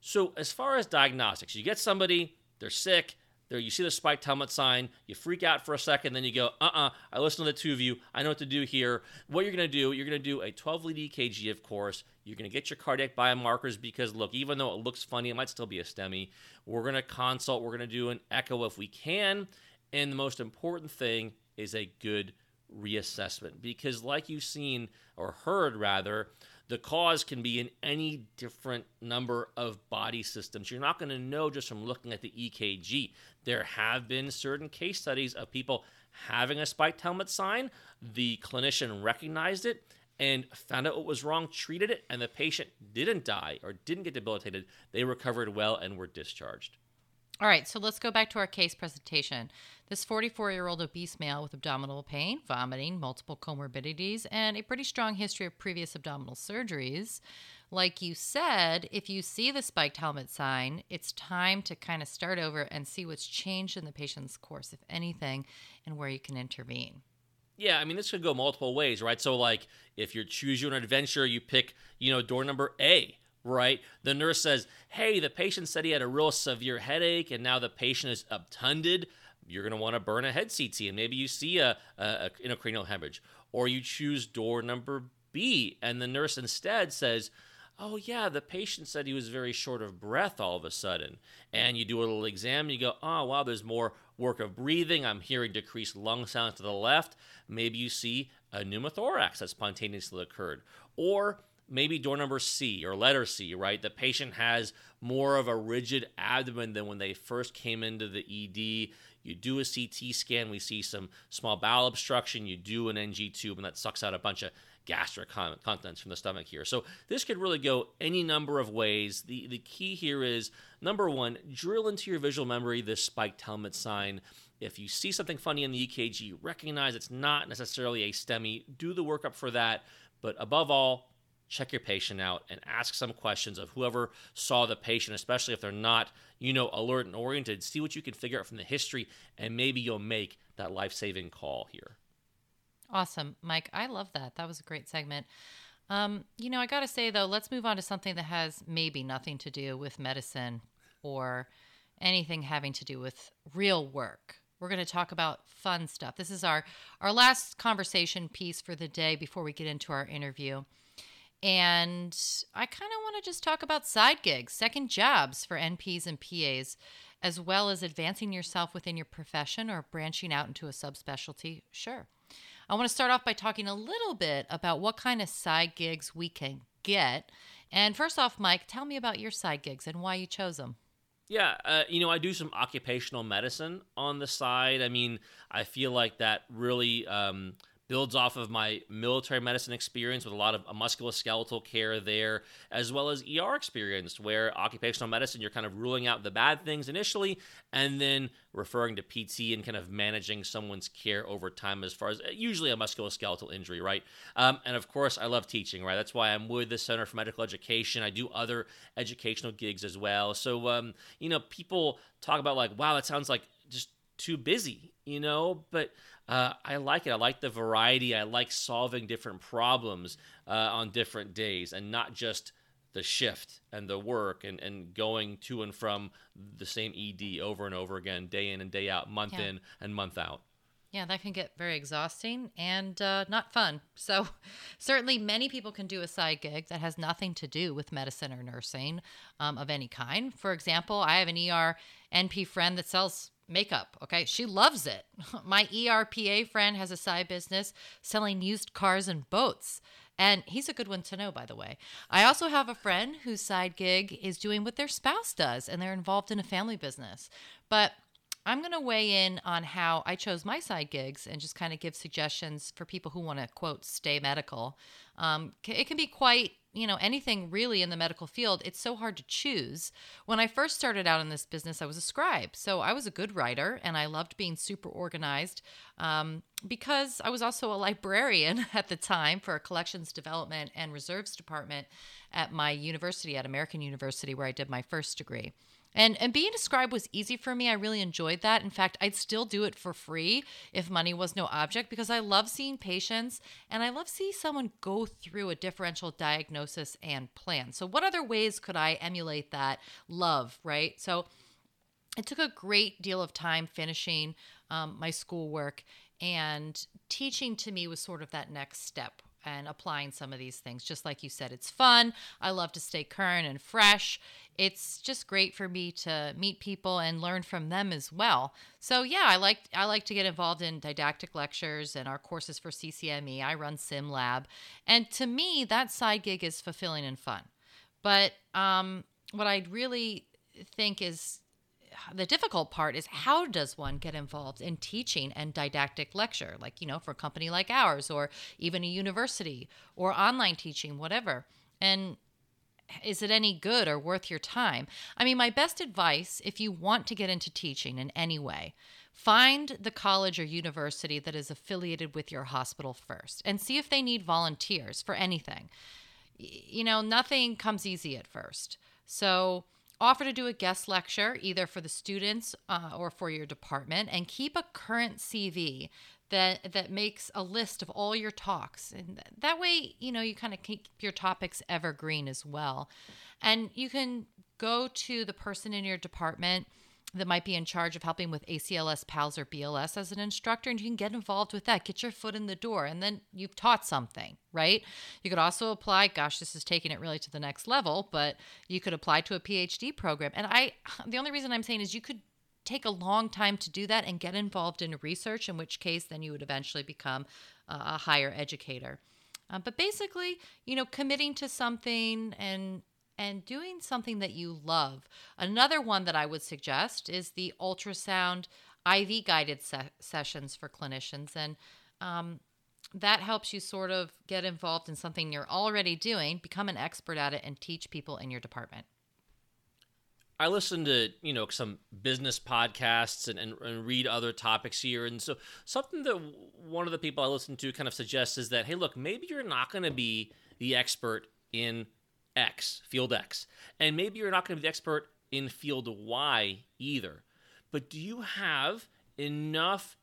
so as far as diagnostics, you get somebody, they're sick, there you see the spiked helmet sign, you freak out for a second, then you go, uh-uh, I listen to the two of you, I know what to do here. What you're gonna do, you're gonna do a 12 lead EKG, of course. You're gonna get your cardiac biomarkers because look, even though it looks funny, it might still be a STEMI. We're gonna consult, we're gonna do an echo if we can, and the most important thing is a good reassessment because like you've seen or heard rather the cause can be in any different number of body systems. You're not going to know just from looking at the EKG. There have been certain case studies of people having a spiked helmet sign. The clinician recognized it and found out what was wrong, treated it, and the patient didn't die or didn't get debilitated. They recovered well and were discharged. All right, so let's go back to our case presentation. This 44 year old obese male with abdominal pain, vomiting, multiple comorbidities, and a pretty strong history of previous abdominal surgeries. Like you said, if you see the spiked helmet sign, it's time to kind of start over and see what's changed in the patient's course, if anything, and where you can intervene. Yeah, I mean, this could go multiple ways, right? So, like, if you choose your adventure, you pick, you know, door number A, right? The nurse says, hey, the patient said he had a real severe headache and now the patient is obtunded. You're going to want to burn a head CT and maybe you see a, a, a intracranial hemorrhage. Or you choose door number B and the nurse instead says, oh yeah the patient said he was very short of breath all of a sudden and you do a little exam and you go oh wow there's more work of breathing i'm hearing decreased lung sounds to the left maybe you see a pneumothorax that spontaneously occurred or maybe door number c or letter c right the patient has more of a rigid abdomen than when they first came into the ed you do a CT scan, we see some small bowel obstruction. You do an NG tube, and that sucks out a bunch of gastric con- contents from the stomach here. So this could really go any number of ways. The the key here is number one, drill into your visual memory this spiked helmet sign. If you see something funny in the EKG, recognize it's not necessarily a STEMI. Do the workup for that. But above all, check your patient out and ask some questions of whoever saw the patient, especially if they're not, you know, alert and oriented. See what you can figure out from the history, and maybe you'll make that life saving call here. Awesome, Mike. I love that. That was a great segment. Um, you know, I got to say, though, let's move on to something that has maybe nothing to do with medicine or anything having to do with real work. We're going to talk about fun stuff. This is our our last conversation piece for the day before we get into our interview. And I kind of want to just talk about side gigs, second jobs for NPs and PAs, as well as advancing yourself within your profession or branching out into a subspecialty. Sure. I want to start off by talking a little bit about what kind of side gigs we can get. And first off, Mike, tell me about your side gigs and why you chose them. Yeah, uh, you know, I do some occupational medicine on the side. I mean, I feel like that really um, builds off of my military medicine experience with a lot of musculoskeletal care there, as well as ER experience, where occupational medicine, you're kind of ruling out the bad things initially and then referring to PT and kind of managing someone's care over time as far as uh, usually a musculoskeletal injury, right? Um, and of course, I love teaching, right? That's why I'm with the Center for Medical Education. I do other educational gigs as well. So, um, you know, people talk about like, wow, that sounds like just too busy, you know, but uh, I like it. I like the variety. I like solving different problems uh, on different days and not just the shift and the work and, and going to and from the same ED over and over again, day in and day out, month yeah. in and month out. Yeah, that can get very exhausting and uh, not fun. So, certainly, many people can do a side gig that has nothing to do with medicine or nursing um, of any kind. For example, I have an ER NP friend that sells makeup. Okay. She loves it. My ERPA friend has a side business selling used cars and boats. And he's a good one to know, by the way. I also have a friend whose side gig is doing what their spouse does, and they're involved in a family business. But I'm going to weigh in on how I chose my side gigs and just kind of give suggestions for people who want to, quote, stay medical. Um, it can be quite you know anything really in the medical field it's so hard to choose. When i first started out in this business i was a scribe. So i was a good writer and i loved being super organized um, because i was also a librarian at the time for a collections development and reserves department at my university at american university where i did my first degree and and being a scribe was easy for me. I really enjoyed that. In fact, I'd still do it for free if money was no object because I love seeing patients and I love seeing someone go through a differential diagnosis and plan. So what other ways could I emulate that love, right? So it took a great deal of time finishing um, my schoolwork and teaching to me was sort of that next step and applying some of these things. Just like you said, it's fun. I love to stay current and fresh. It's just great for me to meet people and learn from them as well. So yeah, I like I like to get involved in didactic lectures and our courses for CCME. I run Sim Lab, and to me, that side gig is fulfilling and fun. But um, what I really think is the difficult part is how does one get involved in teaching and didactic lecture like you know for a company like ours or even a university or online teaching whatever and is it any good or worth your time? I mean my best advice if you want to get into teaching in any way find the college or university that is affiliated with your hospital first and see if they need volunteers for anything. You know nothing comes easy at first. So Offer to do a guest lecture either for the students uh, or for your department, and keep a current CV that that makes a list of all your talks, and that way, you know, you kind of keep your topics evergreen as well. And you can go to the person in your department that might be in charge of helping with ACLS, PALS, or BLS as an instructor, and you can get involved with that. Get your foot in the door, and then you've taught something, right? You could also apply. Gosh, this is taking it really to the next level, but you could apply to a PhD program. And I, the only reason I'm saying is you could take a long time to do that and get involved in research, in which case then you would eventually become a higher educator. Uh, but basically, you know, committing to something and and doing something that you love. Another one that I would suggest is the ultrasound IV guided se- sessions for clinicians. And um, that helps you sort of get involved in something you're already doing, become an expert at it, and teach people in your department. I listen to you know some business podcasts and, and, and, read other topics here, and so something that one of the people I listen to kind of suggests is that hey, look, maybe you're not going to be the expert in X, field X. And maybe you're not going to be the expert in field Y either. But do you have enough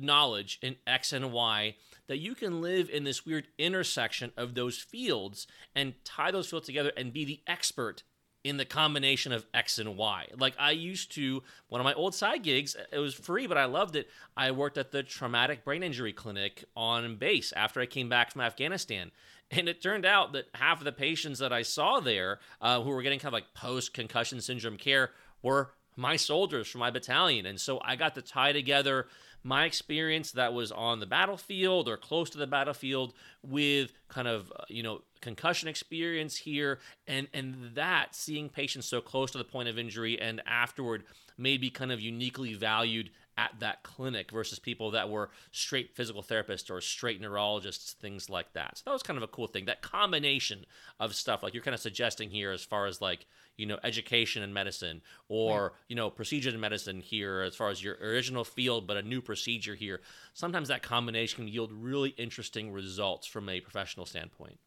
knowledge in X and Y that you can live in this weird intersection of those fields and tie those fields together and be the expert in the combination of X and Y. Like I used to, one of my old side gigs, it was free, but I loved it. I worked at the traumatic brain injury clinic on base after I came back from Afghanistan. And it turned out that half of the patients that I saw there uh, who were getting kind of like post concussion syndrome care were my soldiers from my battalion. And so I got to tie together my experience that was on the battlefield or close to the battlefield with kind of uh, you know concussion experience here and and that seeing patients so close to the point of injury and afterward may be kind of uniquely valued at that clinic versus people that were straight physical therapists or straight neurologists, things like that. So that was kind of a cool thing. That combination of stuff, like you're kind of suggesting here, as far as like you know education and medicine, or right. you know procedure in medicine here, as far as your original field but a new procedure here. Sometimes that combination can yield really interesting results from a professional standpoint.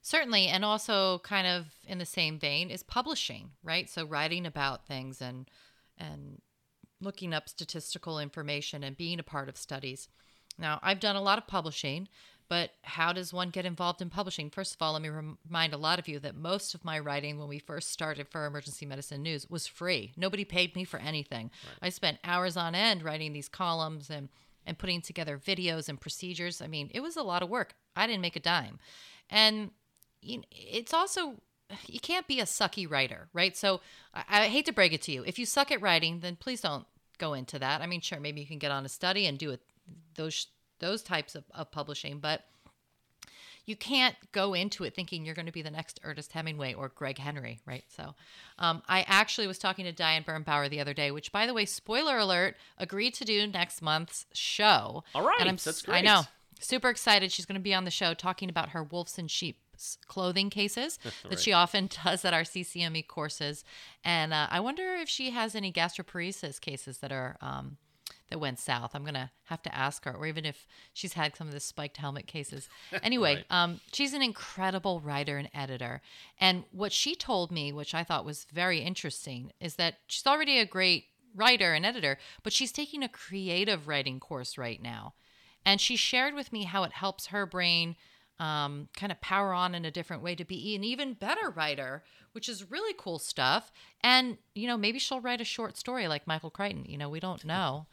Certainly, and also kind of in the same vein is publishing, right? So writing about things and and looking up statistical information and being a part of studies. Now, I've done a lot of publishing, but how does one get involved in publishing? First of all, let me remind a lot of you that most of my writing when we first started for Emergency Medicine News was free. Nobody paid me for anything. Right. I spent hours on end writing these columns and and putting together videos and procedures. I mean, it was a lot of work. I didn't make a dime. And it's also you can't be a sucky writer, right? So I, I hate to break it to you. If you suck at writing, then please don't go into that. I mean, sure, maybe you can get on a study and do it those those types of, of publishing, but you can't go into it thinking you're going to be the next Ernest Hemingway or Greg Henry, right? So, um, I actually was talking to Diane Birnbaumer the other day, which, by the way, spoiler alert, agreed to do next month's show. All right, and I'm, that's great. I know, super excited. She's going to be on the show talking about her wolves and sheep clothing cases that she often does at our CCME courses. And uh, I wonder if she has any gastroparesis cases that are um, that went south. I'm gonna have to ask her, or even if she's had some of the spiked helmet cases. Anyway, right. um, she's an incredible writer and editor. And what she told me, which I thought was very interesting, is that she's already a great writer and editor, but she's taking a creative writing course right now. And she shared with me how it helps her brain um, kind of power on in a different way to be an even better writer, which is really cool stuff. And, you know, maybe she'll write a short story like Michael Crichton. You know, we don't know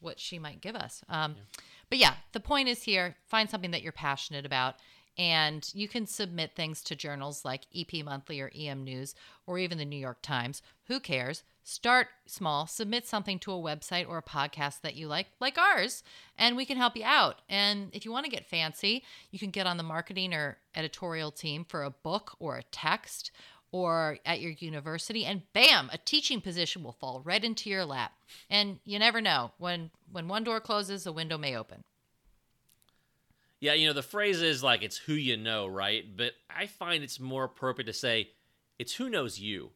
what she might give us. Um, yeah. But yeah, the point is here find something that you're passionate about and you can submit things to journals like EP Monthly or EM News or even the New York Times. Who cares? Start small, submit something to a website or a podcast that you like, like ours, and we can help you out. And if you want to get fancy, you can get on the marketing or editorial team for a book or a text or at your university and bam a teaching position will fall right into your lap and you never know when when one door closes a window may open yeah, you know, the phrase is like it's who you know, right? But I find it's more appropriate to say it's who knows you.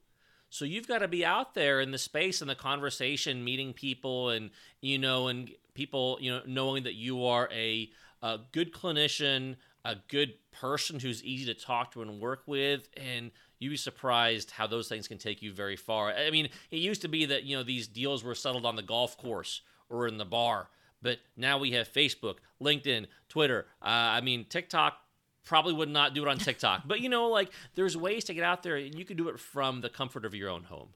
So you've got to be out there in the space and the conversation, meeting people and you know, and people, you know, knowing that you are a, a good clinician, a good person who's easy to talk to and work with and you'd be surprised how those things can take you very far. I mean, it used to be that, you know, these deals were settled on the golf course or in the bar but now we have Facebook, LinkedIn, Twitter. Uh, I mean, TikTok probably would not do it on TikTok, but you know, like there's ways to get out there, and you can do it from the comfort of your own home.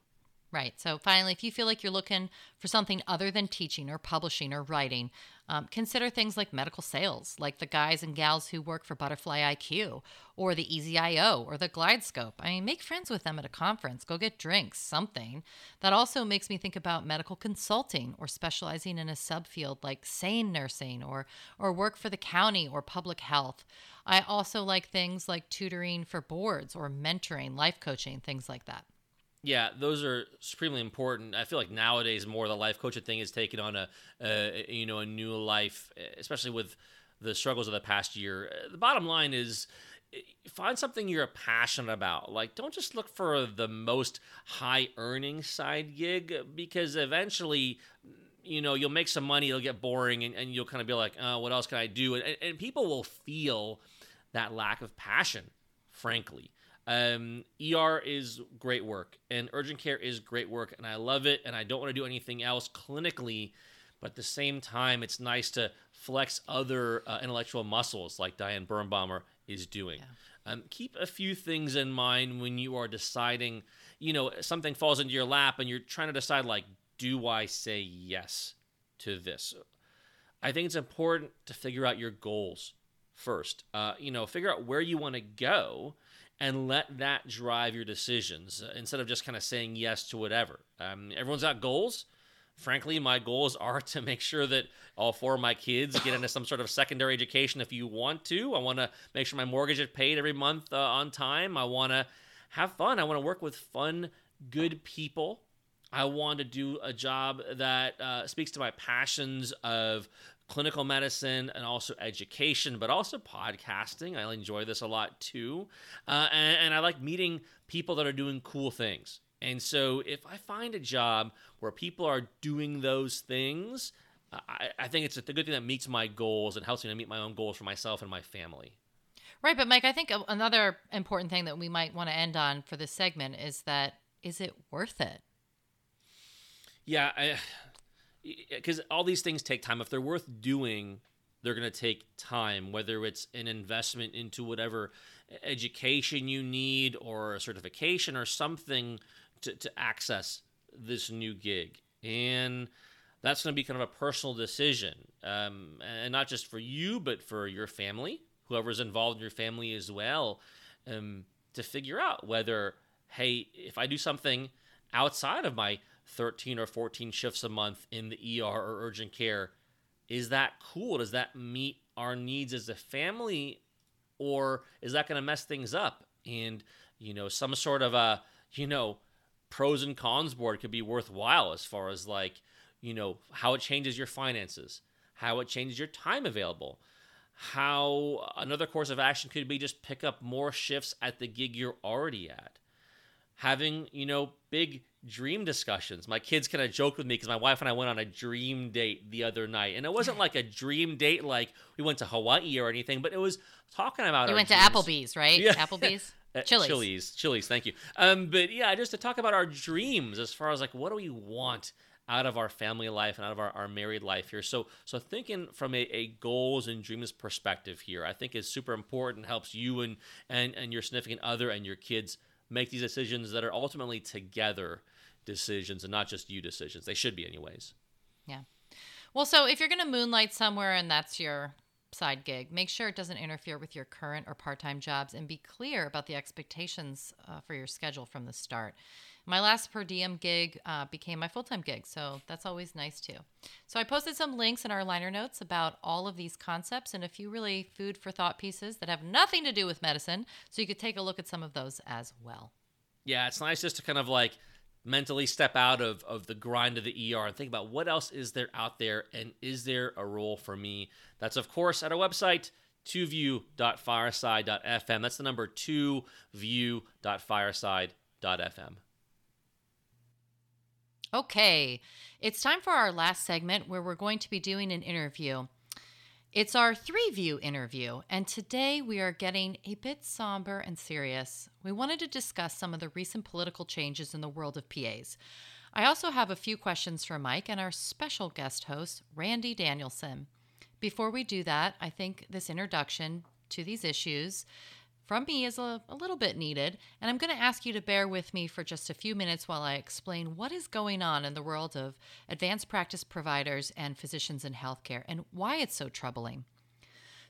Right. So, finally, if you feel like you're looking for something other than teaching or publishing or writing, um, consider things like medical sales, like the guys and gals who work for Butterfly IQ or the EZ-IO or the GlideScope. I mean, make friends with them at a conference, go get drinks, something. That also makes me think about medical consulting or specializing in a subfield like sane nursing or, or work for the county or public health. I also like things like tutoring for boards or mentoring, life coaching, things like that. Yeah, those are supremely important. I feel like nowadays more the life coaching thing is taking on a, a you know a new life, especially with the struggles of the past year. Uh, the bottom line is eh, find something you're passionate about. Like, don't just look for the most high earning side gig because eventually, you know, you'll make some money, it'll get boring, and, and you'll kind of be like, oh, what else can I do? And, and people will feel that lack of passion, frankly. Um, ER is great work, and urgent care is great work, and I love it, and I don't want to do anything else clinically. But at the same time, it's nice to flex other uh, intellectual muscles like Diane Birnbaumer is doing. Um, keep a few things in mind when you are deciding, you know, something falls into your lap and you're trying to decide, like, do I say yes to this? I think it's important to figure out your goals first. Uh, you know, figure out where you want to go and let that drive your decisions uh, instead of just kind of saying yes to whatever. Um, everyone's got goals. Frankly, my goals are to make sure that all four of my kids get into some sort of secondary education if you want to. I want to make sure my mortgage is paid every month uh, on time. I want to have fun. I want to work with fun, good people. I want to do a job that uh, speaks to my passions of clinical medicine and also education, but also podcasting. I enjoy this a lot too. Uh, and, and I like meeting people that are doing cool things. And so if I find a job where people are doing those things, I, I think it's a good thing that meets my goals and helps me to meet my own goals for myself and my family. Right, but Mike, I think another important thing that we might want to end on for this segment is that is it worth it? Yeah, I, because all these things take time. If they're worth doing, they're going to take time, whether it's an investment into whatever education you need or a certification or something to, to access this new gig. And that's going to be kind of a personal decision. Um, and not just for you, but for your family, whoever's involved in your family as well, um, to figure out whether, hey, if I do something outside of my 13 or 14 shifts a month in the ER or urgent care. Is that cool? Does that meet our needs as a family? Or is that going to mess things up? And, you know, some sort of a, you know, pros and cons board could be worthwhile as far as like, you know, how it changes your finances, how it changes your time available, how another course of action could be just pick up more shifts at the gig you're already at. Having, you know, big dream discussions. My kids kind of joked with me because my wife and I went on a dream date the other night, and it wasn't like a dream date like we went to Hawaii or anything, but it was talking about. You went dreams. to Applebee's, right? Yeah. Applebee's. Uh, Chili's. Chili's, Chili's, thank you. Um, but yeah, just to talk about our dreams as far as like what do we want out of our family life and out of our, our married life here. So so thinking from a, a goals and dreams perspective here, I think is super important, helps you and, and and your significant other and your kids make these decisions that are ultimately together decisions and not just you decisions. They should be, anyways. Yeah. Well, so if you're going to moonlight somewhere and that's your side gig, make sure it doesn't interfere with your current or part time jobs and be clear about the expectations uh, for your schedule from the start. My last per diem gig uh, became my full time gig, so that's always nice too. So I posted some links in our liner notes about all of these concepts and a few really food for thought pieces that have nothing to do with medicine, so you could take a look at some of those as well. Yeah, it's nice just to kind of like mentally step out of, of the grind of the ER and think about what else is there out there and is there a role for me? That's, of course, at our website, 2view.fireside.fm. That's the number 2view.fireside.fm. Okay, it's time for our last segment where we're going to be doing an interview. It's our three view interview, and today we are getting a bit somber and serious. We wanted to discuss some of the recent political changes in the world of PAs. I also have a few questions for Mike and our special guest host, Randy Danielsen. Before we do that, I think this introduction to these issues from me is a, a little bit needed, and I'm going to ask you to bear with me for just a few minutes while I explain what is going on in the world of advanced practice providers and physicians in healthcare and why it's so troubling.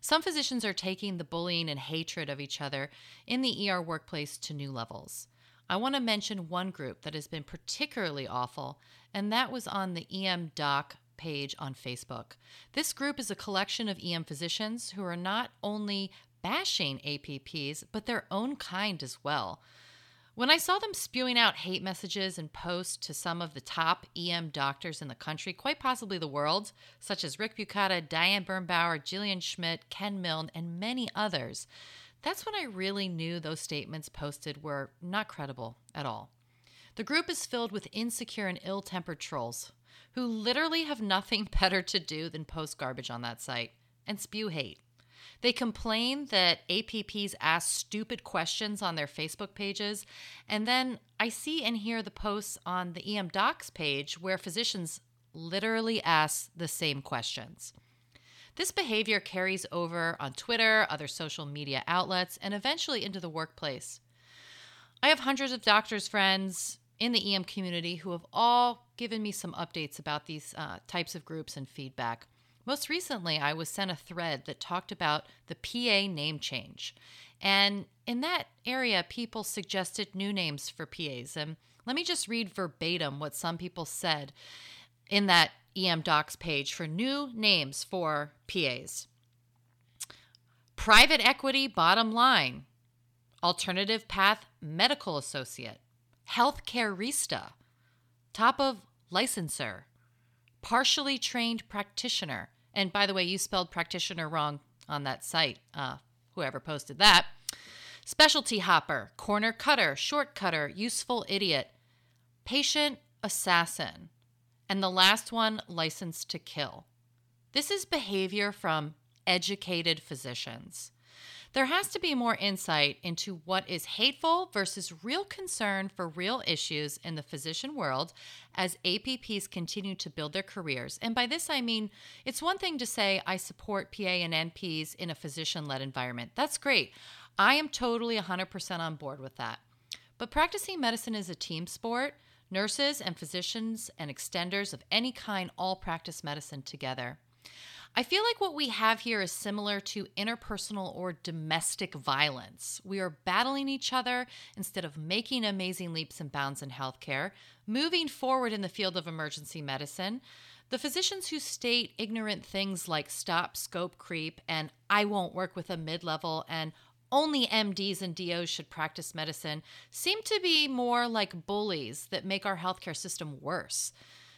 Some physicians are taking the bullying and hatred of each other in the ER workplace to new levels. I want to mention one group that has been particularly awful, and that was on the EM Doc page on Facebook. This group is a collection of EM physicians who are not only bashing APPs, but their own kind as well. When I saw them spewing out hate messages and posts to some of the top EM doctors in the country, quite possibly the world, such as Rick Bukata, Diane Birnbaumer, Gillian Schmitz, Ken Milne, and many others, that's when I really knew those statements posted were not credible at all. The group is filled with insecure and ill tempered trolls who literally have nothing better to do than post garbage on that site and spew hate. They complain that APPs ask stupid questions on their Facebook pages. And then I see and hear the posts on the EM Docs page where physicians literally ask the same questions. This behavior carries over on Twitter, other social media outlets, and eventually into the workplace. I have hundreds of doctors' friends in the EM community who have all given me some updates about these uh, types of groups and feedback. Most recently, I was sent a thread that talked about the PA name change. And in that area, people suggested new names for PAs. And let me just read verbatim what some people said in that EM Docs page for new names for PAs. Private Equity Bottom Line, Alternative Path Medical Associate, Healthcare Rista, Top of Licenser, Partially Trained Practitioner. And by the way, you spelled practitioner wrong on that site, uh, whoever posted that. Specialty Hopper, Corner Cutter, Short Cutter, Useful Idiot, Patient Assassin, and the last one, License to Kill. This is behavior from educated physicians. There has to be more insight into what is hateful versus real concern for real issues in the physician world as APPs continue to build their careers. And by this, I mean it's one thing to say, I support PA and NPs in a physician led environment. That's great. I am totally 100% on board with that. But practicing medicine is a team sport. Nurses and physicians and extenders of any kind all practice medicine together. I feel like what we have here is similar to interpersonal or domestic violence. We are battling each other instead of making amazing leaps and bounds in healthcare, moving forward in the field of emergency medicine. The physicians who state ignorant things like stop scope creep and I won't work with a mid level and only MDs and DOs should practice medicine seem to be more like bullies that make our healthcare system worse.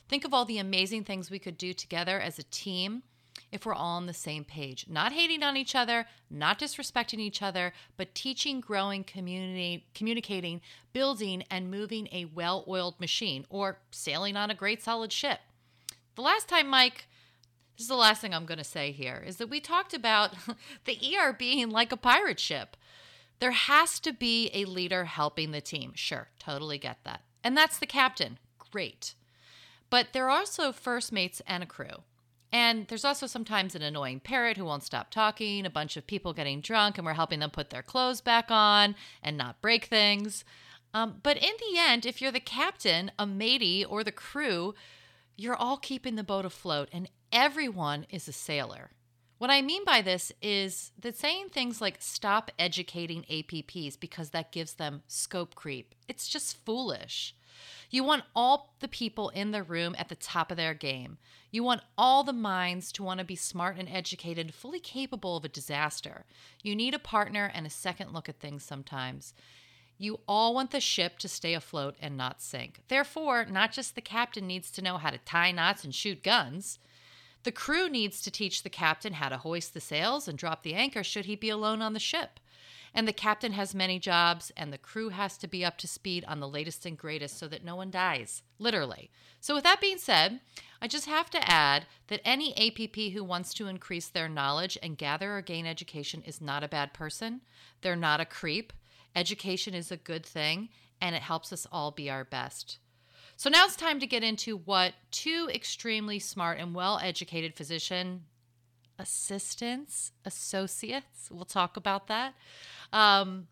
Think of all the amazing things we could do together as a team if we're all on the same page, not hating on each other, not disrespecting each other, but teaching, growing, community, communicating, building, and moving a well oiled machine or sailing on a great solid ship. The last time, Mike, this is the last thing I'm going to say here, is that we talked about the ER being like a pirate ship. There has to be a leader helping the team. Sure, totally get that. And that's the captain. Great. But there are also first mates and a crew. And there's also sometimes an annoying parrot who won't stop talking, a bunch of people getting drunk, and we're helping them put their clothes back on and not break things. Um, but in the end, if you're the captain, a matey, or the crew, you're all keeping the boat afloat, and everyone is a sailor. What I mean by this is that saying things like stop educating APPs because that gives them scope creep, it's just foolish. You want all the people in the room at the top of their game. You want all the minds to want to be smart and educated, fully capable of a disaster. You need a partner and a second look at things sometimes. You all want the ship to stay afloat and not sink. Therefore, not just the captain needs to know how to tie knots and shoot guns. The crew needs to teach the captain how to hoist the sails and drop the anchor should he be alone on the ship. And the captain has many jobs, and the crew has to be up to speed on the latest and greatest so that no one dies, literally. So, with that being said, I just have to add that any APP who wants to increase their knowledge and gather or gain education is not a bad person. They're not a creep. Education is a good thing, and it helps us all be our best. So now it's time to get into what two extremely smart and well educated physician assistants, associates, we'll talk about that, um,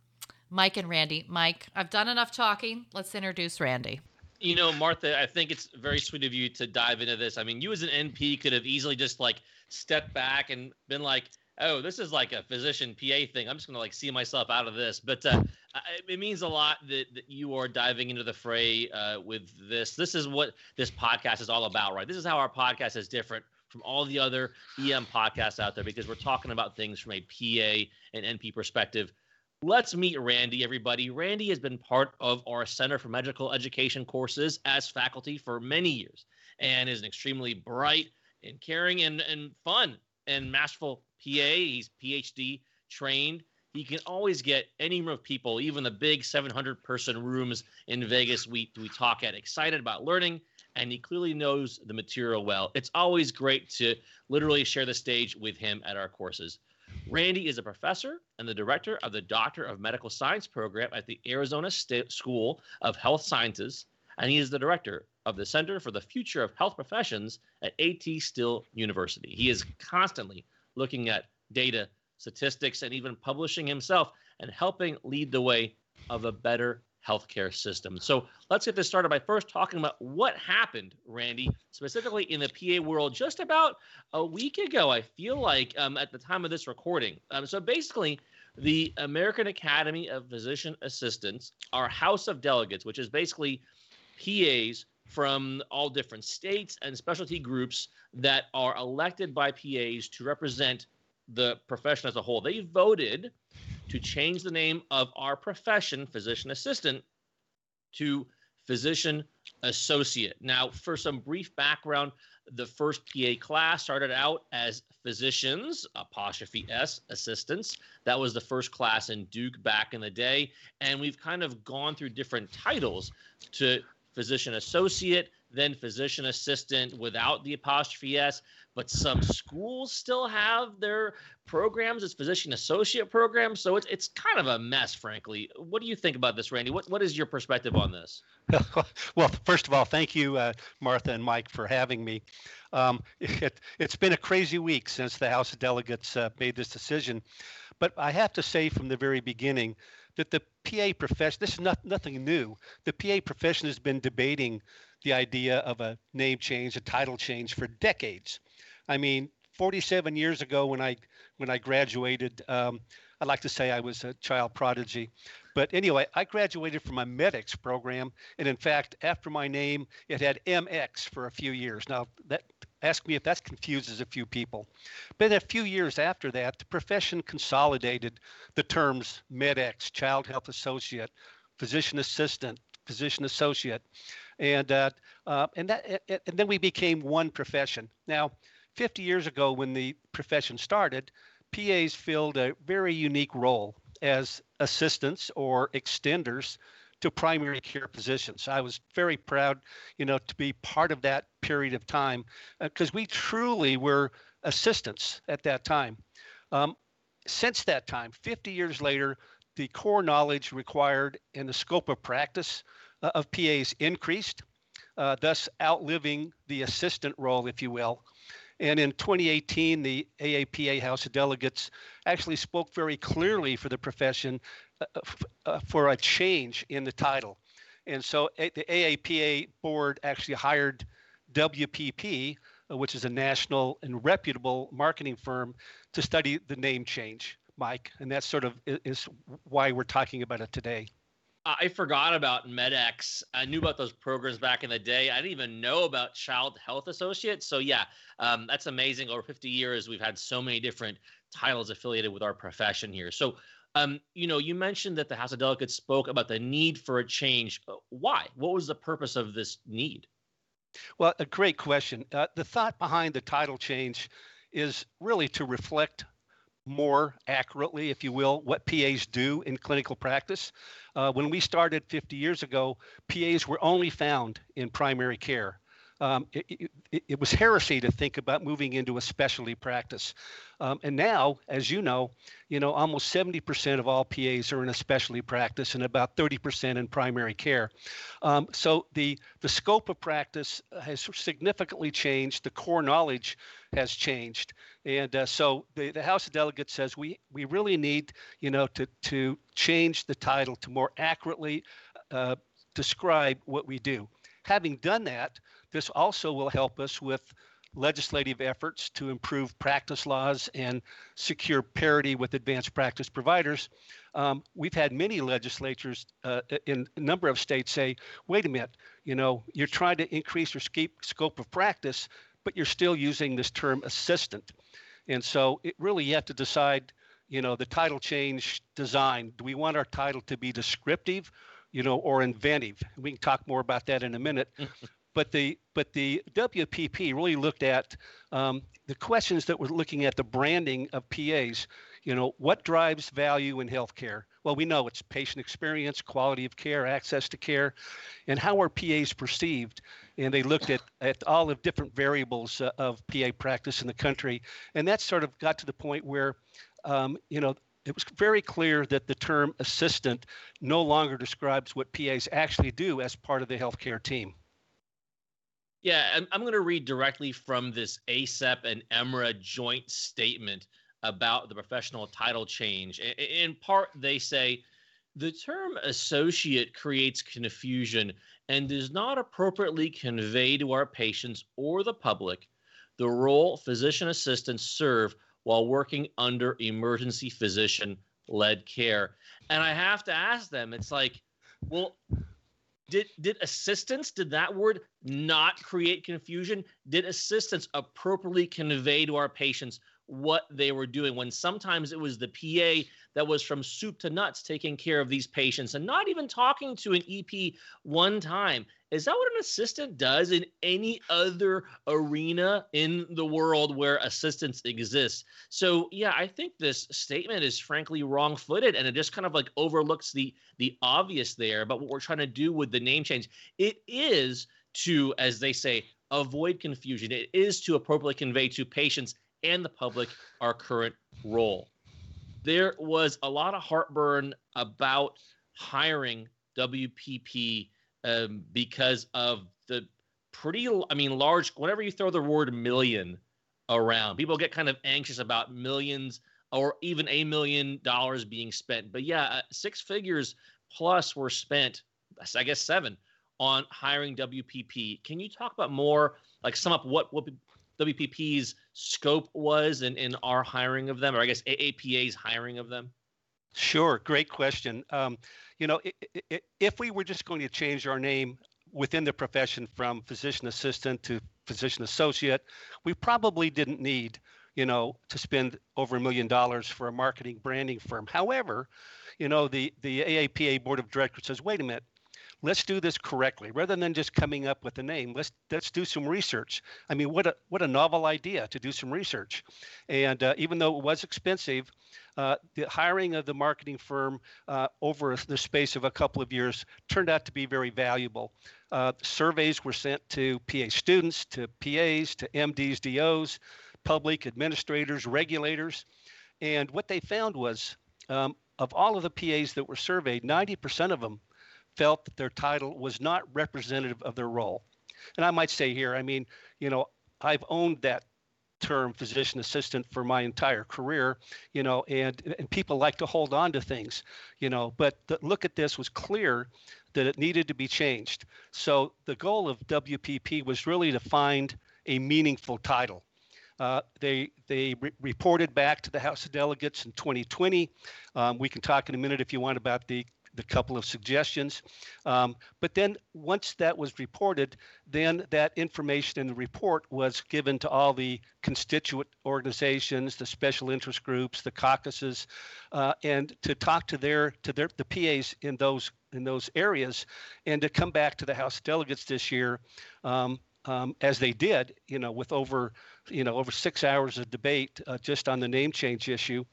Mike and Randy. Mike, I've done enough talking. Let's introduce Randy. You know, Martha, I think it's very sweet of you to dive into this. I mean, you as an NP could have easily just like stepped back and been like, oh, this is like a physician PA thing. I'm just going to like see myself out of this. But uh, it means a lot that, that you are diving into the fray uh, with this. This is what this podcast is all about, right? This is how our podcast is different from all the other EM podcasts out there because we're talking about things from a PA and NP perspective Let's meet Randy, everybody. Randy has been part of our Center for Medical Education courses as faculty for many years and is an extremely bright and caring and, and fun and masterful PA. He's PhD trained. He can always get any room of people, even the big 700 person rooms in Vegas we, we talk at, excited about learning, and he clearly knows the material well. It's always great to literally share the stage with him at our courses. Randy is a professor and the director of the Doctor of Medical Science program at the Arizona State School of Health Sciences, and he is the director of the Center for the Future of Health Professions at AT Still University. He is constantly looking at data, statistics, and even publishing himself and helping lead the way of a better healthcare system. So let's get this started by first talking about what happened, Randy, specifically in the PA world just about a week ago, I feel like, um, at the time of this recording. Um, so basically, the American Academy of Physician Assistants, our House of Delegates, which is basically PAs from all different states and specialty groups that are elected by PAs to represent the profession as a whole. They voted to change the name of our profession, physician assistant, to physician associate. Now, for some brief background, the first PA class started out as physicians, apostrophe S, assistants. That was the first class in Duke back in the day. And we've kind of gone through different titles to physician associate, then physician assistant without the apostrophe S. But some schools still have their programs as physician associate programs. So it's, it's kind of a mess, frankly. What do you think about this, Randy? What, what is your perspective on this? well, first of all, thank you, uh, Martha and Mike, for having me. Um, it, has been a crazy week since the House of Delegates uh, made this decision. But I have to say from the very beginning that the PA profession, this is not, nothing new. The PA profession has been debating the idea of a name change, a title change for decades. I mean, 47 years ago when I when I graduated, um, I like to say I was a child prodigy. But anyway, I graduated from a MEDEX program, and in fact, after my name, it had MX for a few years. Now, that ask me if that confuses a few people. But a few years after that, the profession consolidated the terms MEDEX, Child Health Associate, Physician Assistant, Physician Associate, and uh, uh, and that and then we became one profession. Now, 50 years ago, when the profession started, PAs filled a very unique role as assistants or extenders to primary care physicians. I was very proud, you know, to be part of that period of time because uh, we truly were assistants at that time. Um, since that time, 50 years later, the core knowledge required and the scope of practice uh, of PAs increased, uh, thus outliving the assistant role, if you will. And in 2018, the AAPA House of Delegates actually spoke very clearly for the profession uh, uh, uh, for a change in the title. And so a- the AAPA board actually hired WPP, uh, which is a national and reputable marketing firm, to study the name change, Mike. And that sort of is why we're talking about it today. I forgot about MEDEX. I knew about those programs back in the day. I didn't even know about Child Health Associates. So yeah, um, that's amazing. Over 50 years, we've had so many different titles affiliated with our profession here. So, um, you know, you mentioned that the House of Delegates spoke about the need for a change. Uh, why? What was the purpose of this need? Well, a great question. Uh, the thought behind the title change is really to reflect more accurately, if you will, what PAs do in clinical practice. Uh, when we started 50 years ago, PAs were only found in primary care. Um, it, it, it, was heresy to think about moving into a specialty practice. Um, and now, as you know, you know almost 70% of all PAs are in a specialty practice and about 30% in primary care. Um, so the the scope of practice has significantly changed. The core knowledge has changed, and uh, so the, the House of Delegates says we we really need you know to to change the title to more accurately uh, describe what we do. Having done that, this also will help us with legislative efforts to improve practice laws and secure parity with advanced practice providers. Um, we've had many legislatures uh, in a number of states say, wait a minute, you know, you're trying to increase your scope of practice, but you're still using this term assistant. And so it really you have to decide, you know, the title change design. Do we want our title to be descriptive, you know, or inventive? We can talk more about that in a minute. But the but the WPP really looked at um, the questions that were looking at the branding of PAs. You know, what drives value in healthcare? Well, we know it's patient experience, quality of care, access to care, and how are PAs perceived? And they looked at, at all of different variables uh, of PA practice in the country, and that sort of got to the point where, um, you know, it was very clear that the term assistant no longer describes what PAs actually do as part of the healthcare team. Yeah, I'm, I'm going to read directly from this ACEP and EMRA joint statement about the professional title change. In part, they say the term associate creates confusion and does not appropriately convey to our patients or the public the role physician assistants serve while working under emergency physician led care. And I have to ask them, it's like, well, did did assistance did that word not create confusion? Did assistance appropriately convey to our patients what they were doing when sometimes it was the PA that was from soup to nuts taking care of these patients and not even talking to an EP one time. Is that what an assistant does in any other arena in the world where assistance exists? So, yeah, I think this statement is frankly wrong-footed and it just kind of like overlooks the the obvious there. But what we're trying to do with the name change, it is to, as they say, avoid confusion. It is to appropriately convey to patients and the public our current role. There was a lot of heartburn about hiring WPP um, because of the pretty, I mean, large, whenever you throw the word million around, people get kind of anxious about millions or even a million dollars being spent. But yeah, uh, six figures plus were spent, I guess seven, on hiring WPP. Can you talk about more, like sum up what, what WPP's scope was in, in our hiring of them, or I guess AAPA's hiring of them? Sure, great question. Um, you know, if we were just going to change our name within the profession from physician assistant to physician associate, we probably didn't need, you know, to spend over a million dollars for a marketing branding firm. However, you know, the the AAPA board of directors says, wait a minute, let's do this correctly. Rather than just coming up with a name let's let's do some research. I mean what a what a novel idea to do some research. And uh, even though it was expensive uh, the hiring of the marketing firm uh, over the space of a couple of years turned out to be very valuable. Uh, surveys were sent to pa students to pas to mds dos public administrators regulators. And what they found was um, of all of the pas that were surveyed 90% of them felt that their title was not representative of their role. And I might say here, I mean, you know, I've owned that term physician assistant for my entire career, you know, and, and people like to hold on to things, you know, but the look at this was clear that it needed to be changed. So the goal of WPP was really to find a meaningful title. Uh, they they re- reported back to the House of Delegates in 2020. Um, we can talk in a minute if you want about the the couple of suggestions. Um, but then once that was reported, then that information in the report was given to all the constituent organizations, the special interest groups, the caucuses, uh, and to talk to their to their the PAs in those in those areas, and to come back to the House delegates this year. Um, um, as they did, you know, with over, you know, over six hours of debate uh, just on the name change issue,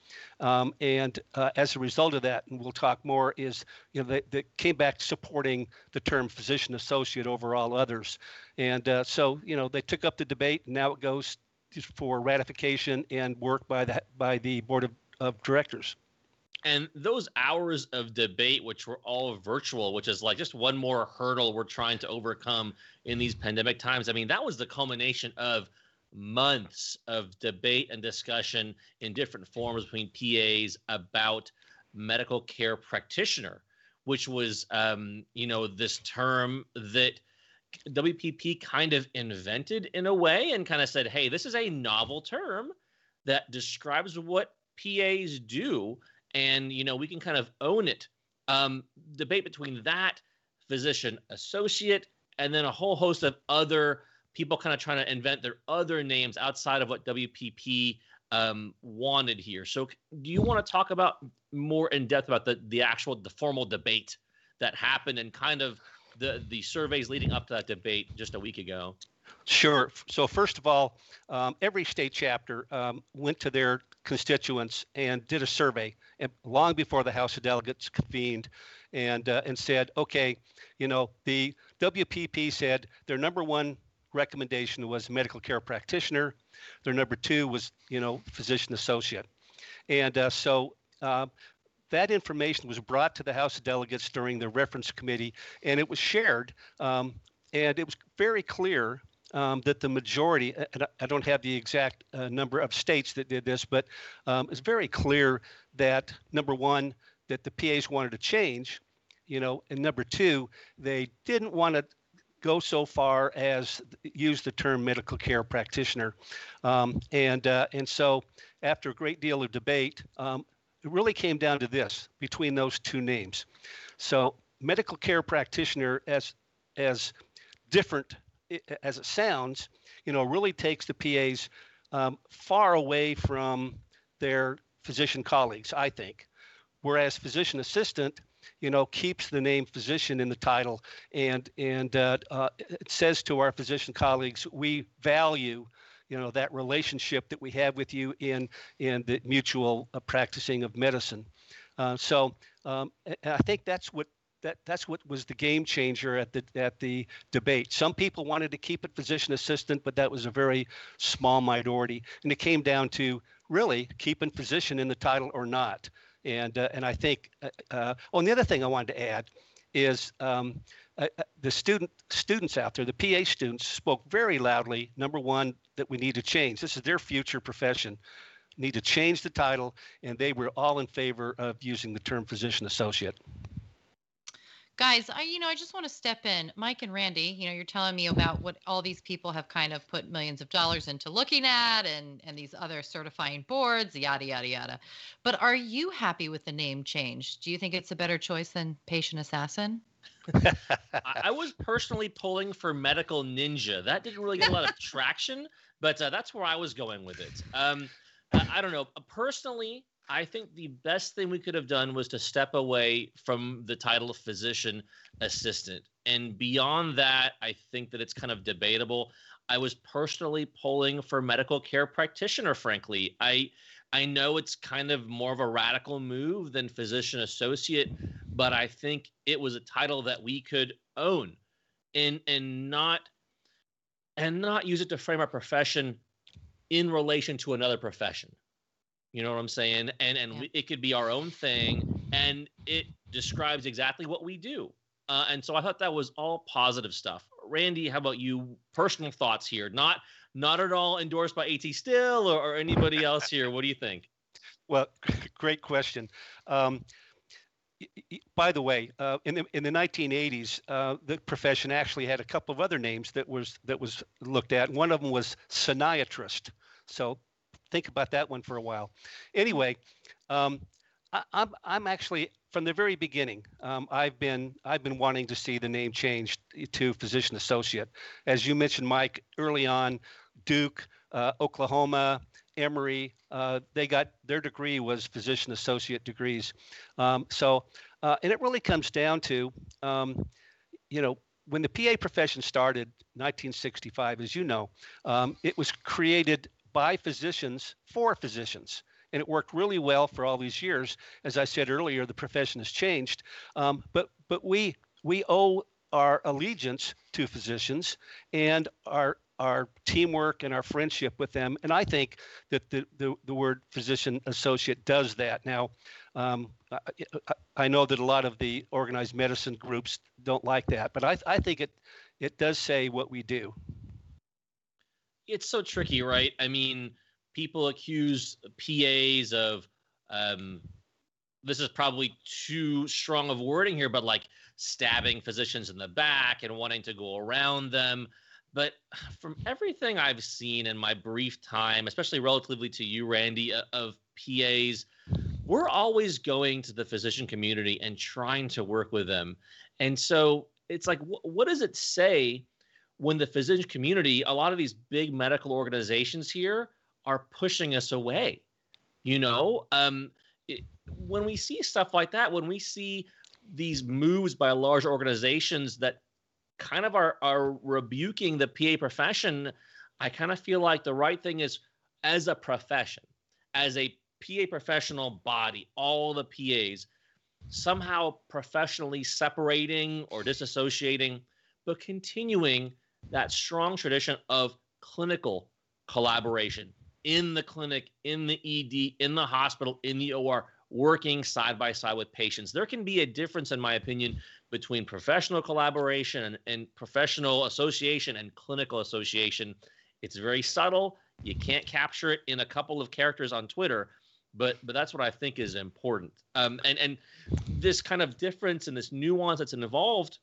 um, and uh, as a result of that, and we'll talk more, is you know they, they came back supporting the term physician associate over all others, and uh, so you know they took up the debate, and now it goes for ratification and work by the by the board of, of directors. And those hours of debate which were all virtual which is like just one more hurdle we're trying to overcome in these pandemic times i mean that was the culmination of months of debate and discussion in different forms between pas about medical care practitioner which was um, you know this term that wpp kind of invented in a way and kind of said hey this is a novel term that describes what pas do and you know we can kind of own it. Um, debate between that physician associate and then a whole host of other people kind of trying to invent their other names outside of what WPP um, wanted here. So, do you want to talk about more in depth about the the actual the formal debate that happened and kind of the the surveys leading up to that debate just a week ago? Sure. So first of all, um, every state chapter um, went to their constituents and did a survey, long before the House of Delegates convened, and uh, and said, okay, you know, the WPP said their number one recommendation was medical care practitioner, their number two was you know physician associate, and uh, so. Uh, that information was brought to the House of Delegates during the reference committee, and it was shared. Um, and it was very clear um, that the majority, and I don't have the exact uh, number of states that did this, but um, it's very clear that number one, that the PAs wanted to change, you know, and number two, they didn't want to go so far as use the term medical care practitioner, um, and uh, and so after a great deal of debate, um, it really came down to this between those two names. So medical care practitioner, as as different as it sounds, you know, really takes the PAs um, far away from their physician colleagues, I think. Whereas physician assistant, you know, keeps the name physician in the title, and and uh, uh, it says to our physician colleagues, we value, you know, that relationship that we have with you in in the mutual uh, practicing of medicine. Uh, so um, I think that's what that that's what was the game changer at the at the debate. Some people wanted to keep it physician assistant, but that was a very small minority, and it came down to really keeping physician in the title or not. And uh, and I think uh, uh, oh, the other thing I wanted to add is um, uh, uh the student students out there, the PA students, spoke very loudly. Number one, that we need to change. This is their future profession. Need to change the title, and they were all in favor of using the term physician associate guys i you know i just want to step in mike and randy you know you're telling me about what all these people have kind of put millions of dollars into looking at and and these other certifying boards yada yada yada but are you happy with the name change do you think it's a better choice than patient assassin I was personally pulling for medical ninja. That didn't really get a lot of traction, but uh, that's where I was going with it. Um, I, I don't know. Personally, I think the best thing we could have done was to step away from the title of physician assistant. And beyond that, I think that it's kind of debatable. I was personally polling for medical care practitioner, frankly. I I know it's kind of more of a radical move than physician associate, but I think it was a title that we could own and and not and not use it to frame our profession in relation to another profession. You know what I'm saying? And and yeah. we, it could be our own thing, and it describes exactly what we do. Uh, and so I thought that was all positive stuff. Randy, how about you? Personal thoughts here, not not at all endorsed by AT Still or, or anybody else here. What do you think? Well, great question. Um, by the way, uh, in the in the 1980s, uh, the profession actually had a couple of other names that was that was looked at. One of them was syniatrist. So think about that one for a while. Anyway, um, I, am I'm, I'm actually from the very beginning. Um, I've been I've been wanting to see the name changed to physician associate. As you mentioned, Mike, early on, Duke, uh, Oklahoma, Emory, uh, they got their degree was physician associate degrees. Um, so, uh, and it really comes down to, um, you know, when the PA profession started, 1965, as you know, um, it was created by physicians for physicians. And it worked really well for all these years. As I said earlier, the profession has changed. Um, but but we we owe our allegiance to physicians and our our teamwork and our friendship with them. And I think that the, the, the word physician associate does that. Now, um, I, I, know that a lot of the organized medicine groups don't like that, but I, I think it, it does say what we do it's so tricky, right? I mean, people accuse PAs of um, this is probably too strong of wording here, but like stabbing physicians in the back and wanting to go around them. But from everything I've seen in my brief time, especially relatively to you, Randy, uh, of PAs, we're always going to the physician community and trying to work with them. And so it's like, wh- what does it say when the physician community, a lot of these big medical organizations here are pushing us away. You know, um, it, when we see stuff like that, when we see these moves by large organizations that kind of are are rebuking the PA profession, I kind of feel like the right thing is as a profession, as a PA professional body, all the PAs somehow professionally separating or disassociating, but continuing that strong tradition of clinical collaboration in the clinic, in the ED, in the hospital, in the OR, working side by side with patients. There can be a difference, in my opinion, between professional collaboration and, and professional association and clinical association. It's very subtle. You can't capture it in a couple of characters on Twitter, but but that's what I think is important. Um, and and this kind of difference and this nuance that's involved,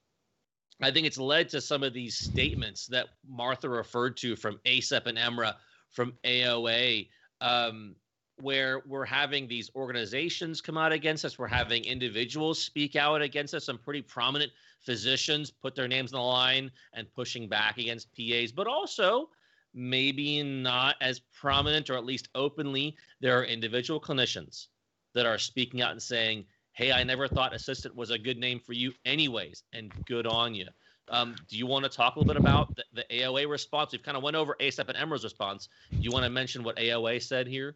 I think it's led to some of these statements that Martha referred to from ACEP and EMRA, from AOA, um, where we're having these organizations come out against us. We're having individuals speak out against us. Some pretty prominent physicians put their names on the line and pushing back against PAs, but also maybe not as prominent or at least openly, there are individual clinicians that are speaking out and saying, Hey, I never thought assistant was a good name for you, anyways, and good on you. Um, do you want to talk a little bit about the, the AOA response? We've kind of went over ACEP and EMRA's response. Do you want to mention what AOA said here?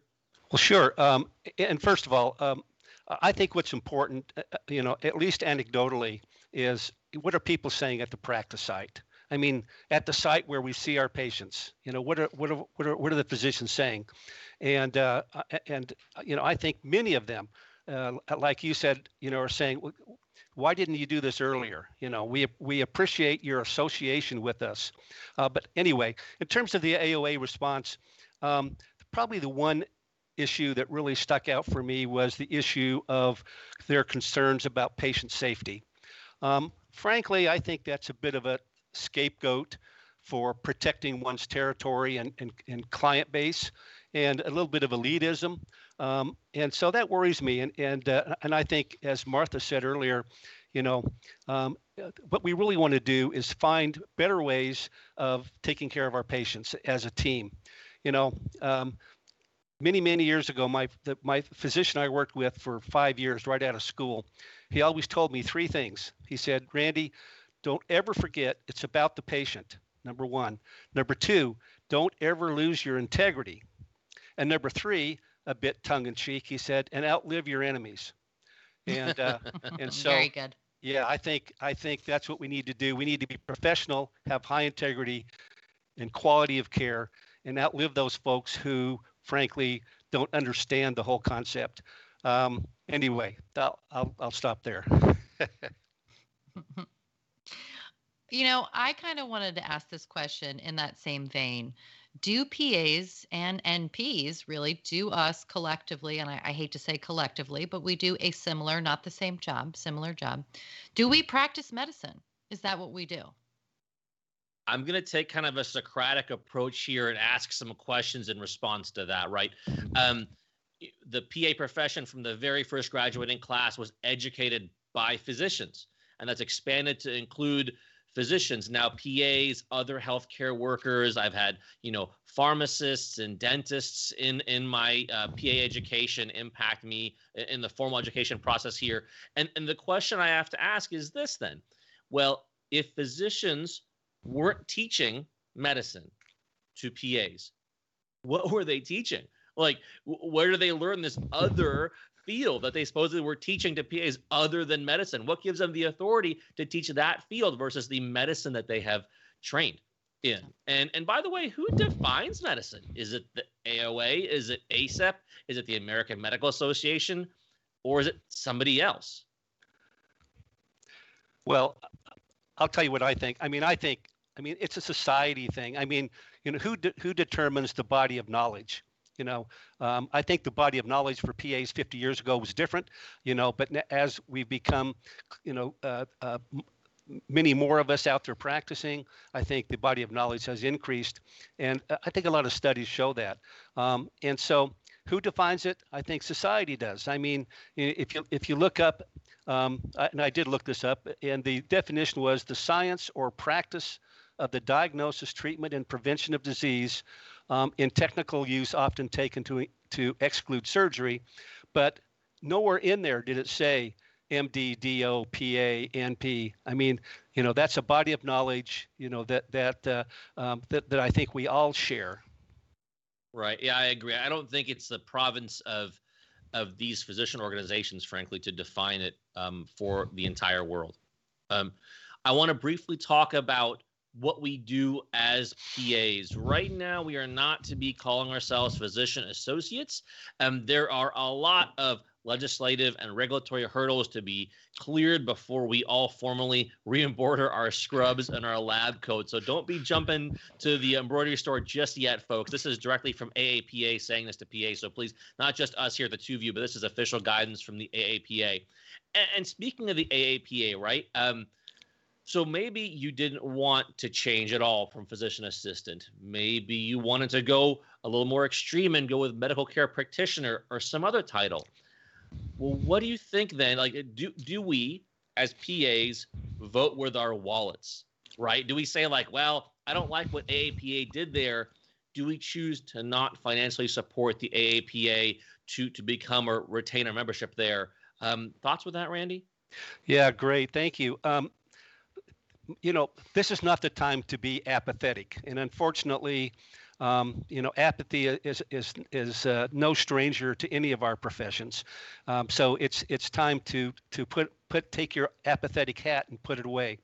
Well, sure. Um, and first of all, um, I think what's important, uh, uh, you know, at least anecdotally, is what are people saying at the practice site? I mean, at the site where we see our patients, you know, what are what are what are, what are the physicians saying? And uh, and you know, I think many of them, uh, like you said, you know, are saying, why didn't you do this earlier? You know, we we appreciate your association with us. Uh, but anyway, in terms of the AOA response, um, probably the one issue that really stuck out for me was the issue of their concerns about patient safety. Um, frankly, I think that's a bit of a scapegoat for protecting one's territory and, and, and client base and a little bit of elitism. Um, and so that worries me. And, and, uh, and I think, as Martha said earlier, you know, um, what we really want to do is find better ways of taking care of our patients as a team. You know, um, many many years ago my the, my physician i worked with for five years right out of school he always told me three things he said randy don't ever forget it's about the patient number one number two don't ever lose your integrity and number three a bit tongue-in-cheek he said and outlive your enemies and uh, and so very good yeah i think i think that's what we need to do we need to be professional have high integrity and quality of care and outlive those folks who frankly don't understand the whole concept. Um, anyway, I'll, I'll, I'll stop there. you know, I kind of wanted to ask this question in that same vein. Do PAs and NPs really do us collectively, and I, I hate to say collectively, but we do a similar, not the same job, similar job. Do we practice medicine? Is that what we do? I'm going to take kind of a Socratic approach here and ask some questions in response to that, right? Um, the PA profession from the very first graduating class was educated by physicians, and that's expanded to include physicians now pas other healthcare workers i've had you know pharmacists and dentists in in my uh, pa education impact me in the formal education process here and and the question i have to ask is this then well if physicians weren't teaching medicine to PAs. What were they teaching? Like, where do they learn this other field that they supposedly were teaching to PAs other than medicine? What gives them the authority to teach that field versus the medicine that they have trained in? And and by the way, who defines medicine? Is it the AOA? Is it ACEP? Is it the American Medical Association? Or is it somebody else? Well, I'll tell you what I think. I mean, I think I mean, it's a society thing. I mean, you know, who de- who determines the body of knowledge? You know, um, I think the body of knowledge for PAs 50 years ago was different. You know, but as we've become, you know, uh, uh, many more of us out there practicing, I think the body of knowledge has increased, and uh, I think a lot of studies show that. Um, and so, who defines it? I think society does. I mean, if you if you look up, um, and I did look this up, and the definition was the science or practice of the diagnosis, treatment, and prevention of disease um, in technical use, often taken to, to exclude surgery. But nowhere in there did it say MD, DO, PA, NP. I mean, you know, that's a body of knowledge, you know, that that uh, um, that that I think we all share. Right. Yeah, I agree. I don't think it's the province of of these physician organizations, frankly, to define it um, for the entire world. Um, I want to briefly talk about what we do as PAs. Right now, we are not to be calling ourselves physician associates. Um, there are a lot of legislative and regulatory hurdles to be cleared before we all formally re-embroider our scrubs and our lab coats. So don't be jumping to the embroidery store just yet, folks. This is directly from AAPA saying this to PA. So please, not just us here the two of you, but this is official guidance from the AAPA. And, and speaking of the AAPA, right? Um, so maybe you didn't want to change at all from physician assistant. Maybe you wanted to go a little more extreme and go with medical care practitioner or some other title. Well, what do you think then? Like, do do we as PAs vote with our wallets, right? Do we say like, well, I don't like what AAPA did there? Do we choose to not financially support the AAPA to to become or retain our membership there? Um, thoughts with that, Randy? Yeah, great. Thank you. Um, you know, this is not the time to be apathetic. And unfortunately, um, you know, apathy is is is uh, no stranger to any of our professions. Um, so it's it's time to to put put take your apathetic hat and put it away.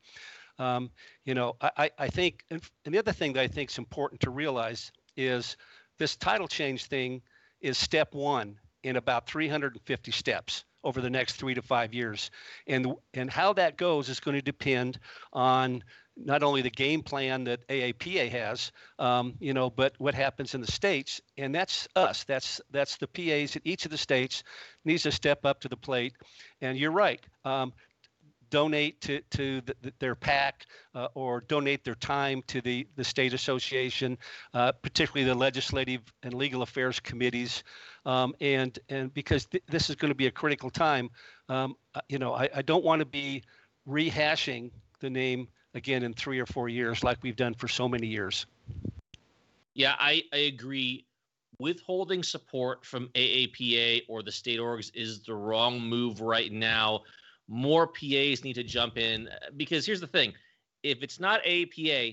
Um, you know, I I think, and the other thing that I think is important to realize is this title change thing is step one in about 350 steps over the next three to five years. And, and how that goes is going to depend on not only the game plan that AAPA has, um, you know, but what happens in the states, and that's us. That's that's the PAs at each of the states needs to step up to the plate. And you're right. Um, donate to, to the, their PAC uh, or donate their time to the, the state association, uh, particularly the legislative and legal affairs committees. Um, and, and because th- this is going to be a critical time, um, uh, you know, I, I don't want to be rehashing the name again in three or four years like we've done for so many years. Yeah, I, I agree. Withholding support from AAPA or the state orgs is the wrong move right now more PAs need to jump in uh, because here's the thing: if it's not APA,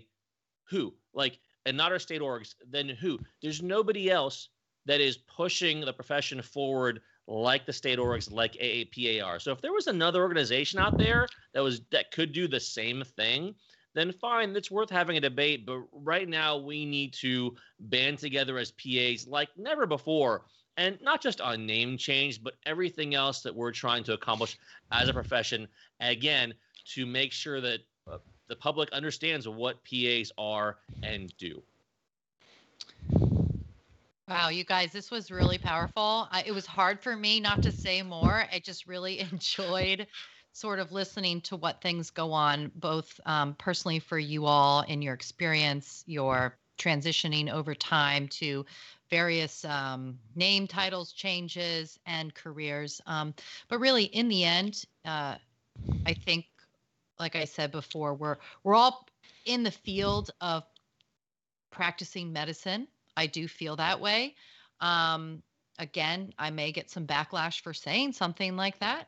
who? Like, and not our state orgs, then who? There's nobody else that is pushing the profession forward like the state orgs, like AAPA are. So if there was another organization out there that was that could do the same thing, then fine, it's worth having a debate. But right now, we need to band together as PAs like never before and not just on name change, but everything else that we're trying to accomplish as a profession. Again, to make sure that uh, the public understands what PAs are and do. Wow, you guys, this was really powerful. I, it was hard for me not to say more. I just really enjoyed sort of listening to what things go on, both um, personally for you all in your experience, your transitioning over time to various um, name titles changes and careers. Um, but really in the end uh, i think like i said before we're we're all in the field of practicing medicine. I do feel that way. Um, again i may get some backlash for saying something like that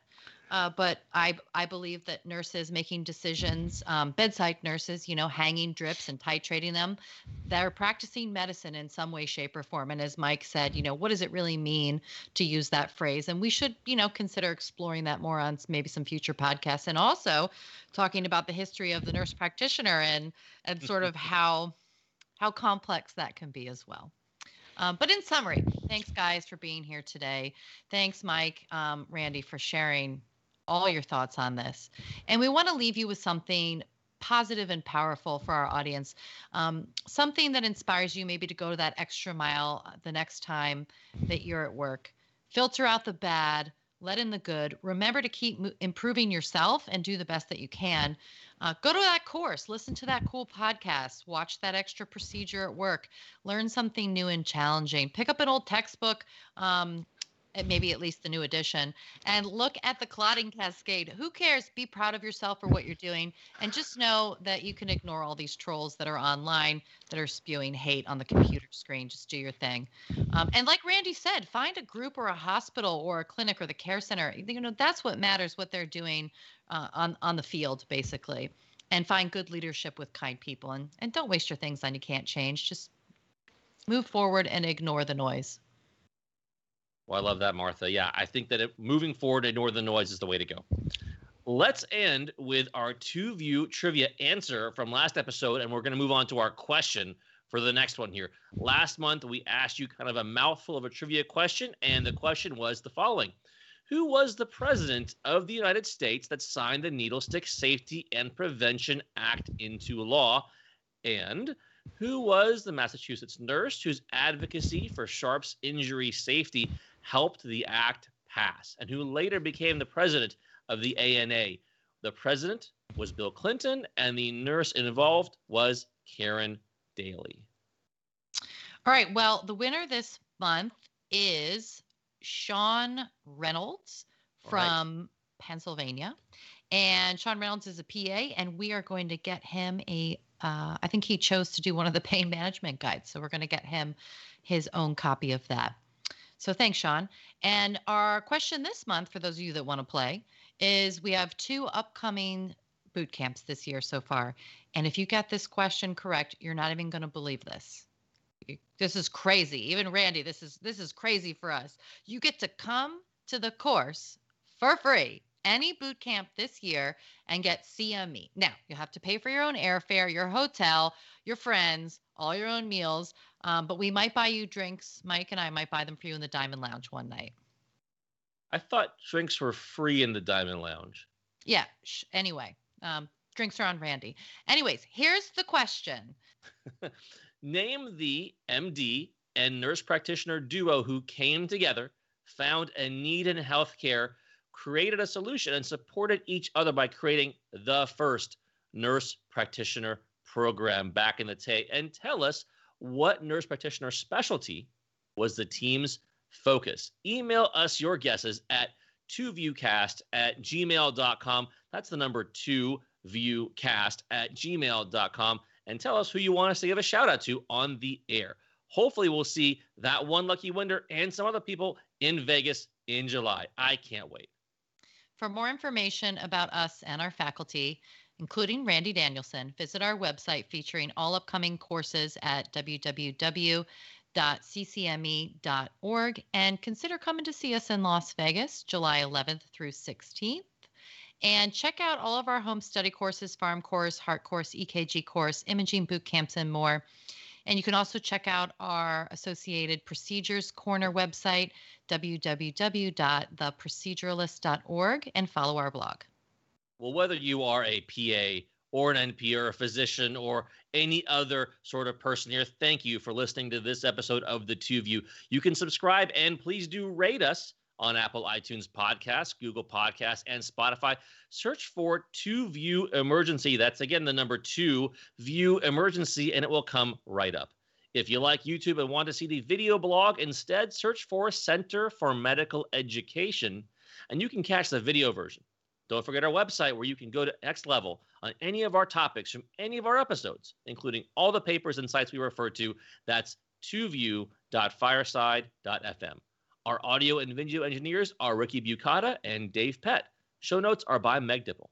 uh, but I, I believe that nurses making decisions, um, bedside nurses, you know, hanging drips and titrating them, they're practicing medicine in some way, shape, or form. And as Mike said, you know, what does it really mean to use that phrase? And we should, you know, consider exploring that more on maybe some future podcasts, and also talking about the history of the nurse practitioner and and sort of how how complex that can be as well. Um, but in summary, thanks guys for being here today. Thanks, Mike, um, Randy, for sharing all your thoughts on this. And we want to leave you with something positive and powerful for our audience. Um, something that inspires you maybe to go to that extra mile uh, the next time that you're at work. Filter out the bad, let in the good. Remember to keep mo- improving yourself and do the best that you can. Uh, go to that course, listen to that cool podcast, watch that extra procedure at work, learn something new and challenging. Pick up an old textbook. Um, maybe at least the new edition, and look at the clotting cascade. Who cares? Be proud of yourself for what you're doing, and just know that you can ignore all these trolls that are online that are spewing hate on the computer screen. Just do your thing. Um, and like Randy said, find a group or a hospital or a clinic or the care center. You know that's what matters. What they're doing uh, on on the field, basically, and find good leadership with kind people. And and don't waste your things on you can't change. Just move forward and ignore the noise. Well, I love that, Martha. Yeah, I think that it, moving forward, ignore the noise is the way to go. Let's end with our two view trivia answer from last episode, and we're going to move on to our question for the next one here. Last month, we asked you kind of a mouthful of a trivia question, and the question was the following who was the president of the United States that signed the Needle Stick Safety and Prevention Act into law? And who was the Massachusetts nurse whose advocacy for Sharp's injury safety helped the act pass, and who later became the president of the ANA? The president was Bill Clinton, and the nurse involved was Karen Daley. All right. Well, the winner this month is Sean Reynolds from right. Pennsylvania. And Sean Reynolds is a PA, and we are going to get him a. Uh, I think he chose to do one of the pain management guides. So we're going to get him his own copy of that. So thanks, Sean. And our question this month, for those of you that want to play, is we have two upcoming boot camps this year so far. And if you get this question correct, you're not even going to believe this. This is crazy. Even Randy, this is this is crazy for us. You get to come to the course for free any boot camp this year and get CME. Now, you have to pay for your own airfare, your hotel, your friends, all your own meals. Um, but we might buy you drinks. Mike and I might buy them for you in the Diamond Lounge one night. I thought drinks were free in the Diamond Lounge. Yeah. Sh- anyway, um, drinks are on Randy. Anyways, here's the question Name the MD and nurse practitioner duo who came together, found a need in healthcare, created a solution, and supported each other by creating the first nurse practitioner program back in the day. And tell us what nurse practitioner specialty was the team's focus. Email us your guesses at 2viewcast at gmail.com. That's the number 2viewcast at gmail.com. And tell us who you want us to give a shout out to on the air. Hopefully, we'll see that one lucky winner and some other people in Vegas in July. I can't wait. For more information about us and our faculty, including Randy Danielsen, visit our website featuring all upcoming courses at www ccme.org and consider coming to see us in Las Vegas, July 11th through 16th. And check out all of our home study courses, farm course, heart course, EKG course, imaging boot camps, and more. And you can also check out our Associated Procedures Corner website, www.theproceduralist.org, and follow our blog. Well, whether you are a PA or an NP or a physician or any other sort of person here, thank you for listening to this episode of The Two View. You can subscribe and please do rate us on Apple iTunes Podcasts, Google Podcasts, and Spotify. Search for Two View Emergency. That's again the number two View Emergency, and it will come right up. If you like YouTube and want to see the video blog, instead search for Center for Medical Education, and you can catch the video version. Don't forget our website where you can go to next level on any of our topics from any of our episodes, including all the papers and sites we refer to. That's 2view.fireside.fm. Our audio and video engineers are Ricky Bucata and Dave Pett. Show notes are by Meg Dipple.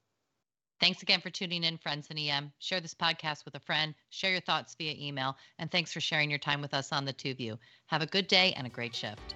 Thanks again for tuning in, friends in EM. Share this podcast with a friend, share your thoughts via email, and thanks for sharing your time with us on the Two View. Have a good day and a great shift.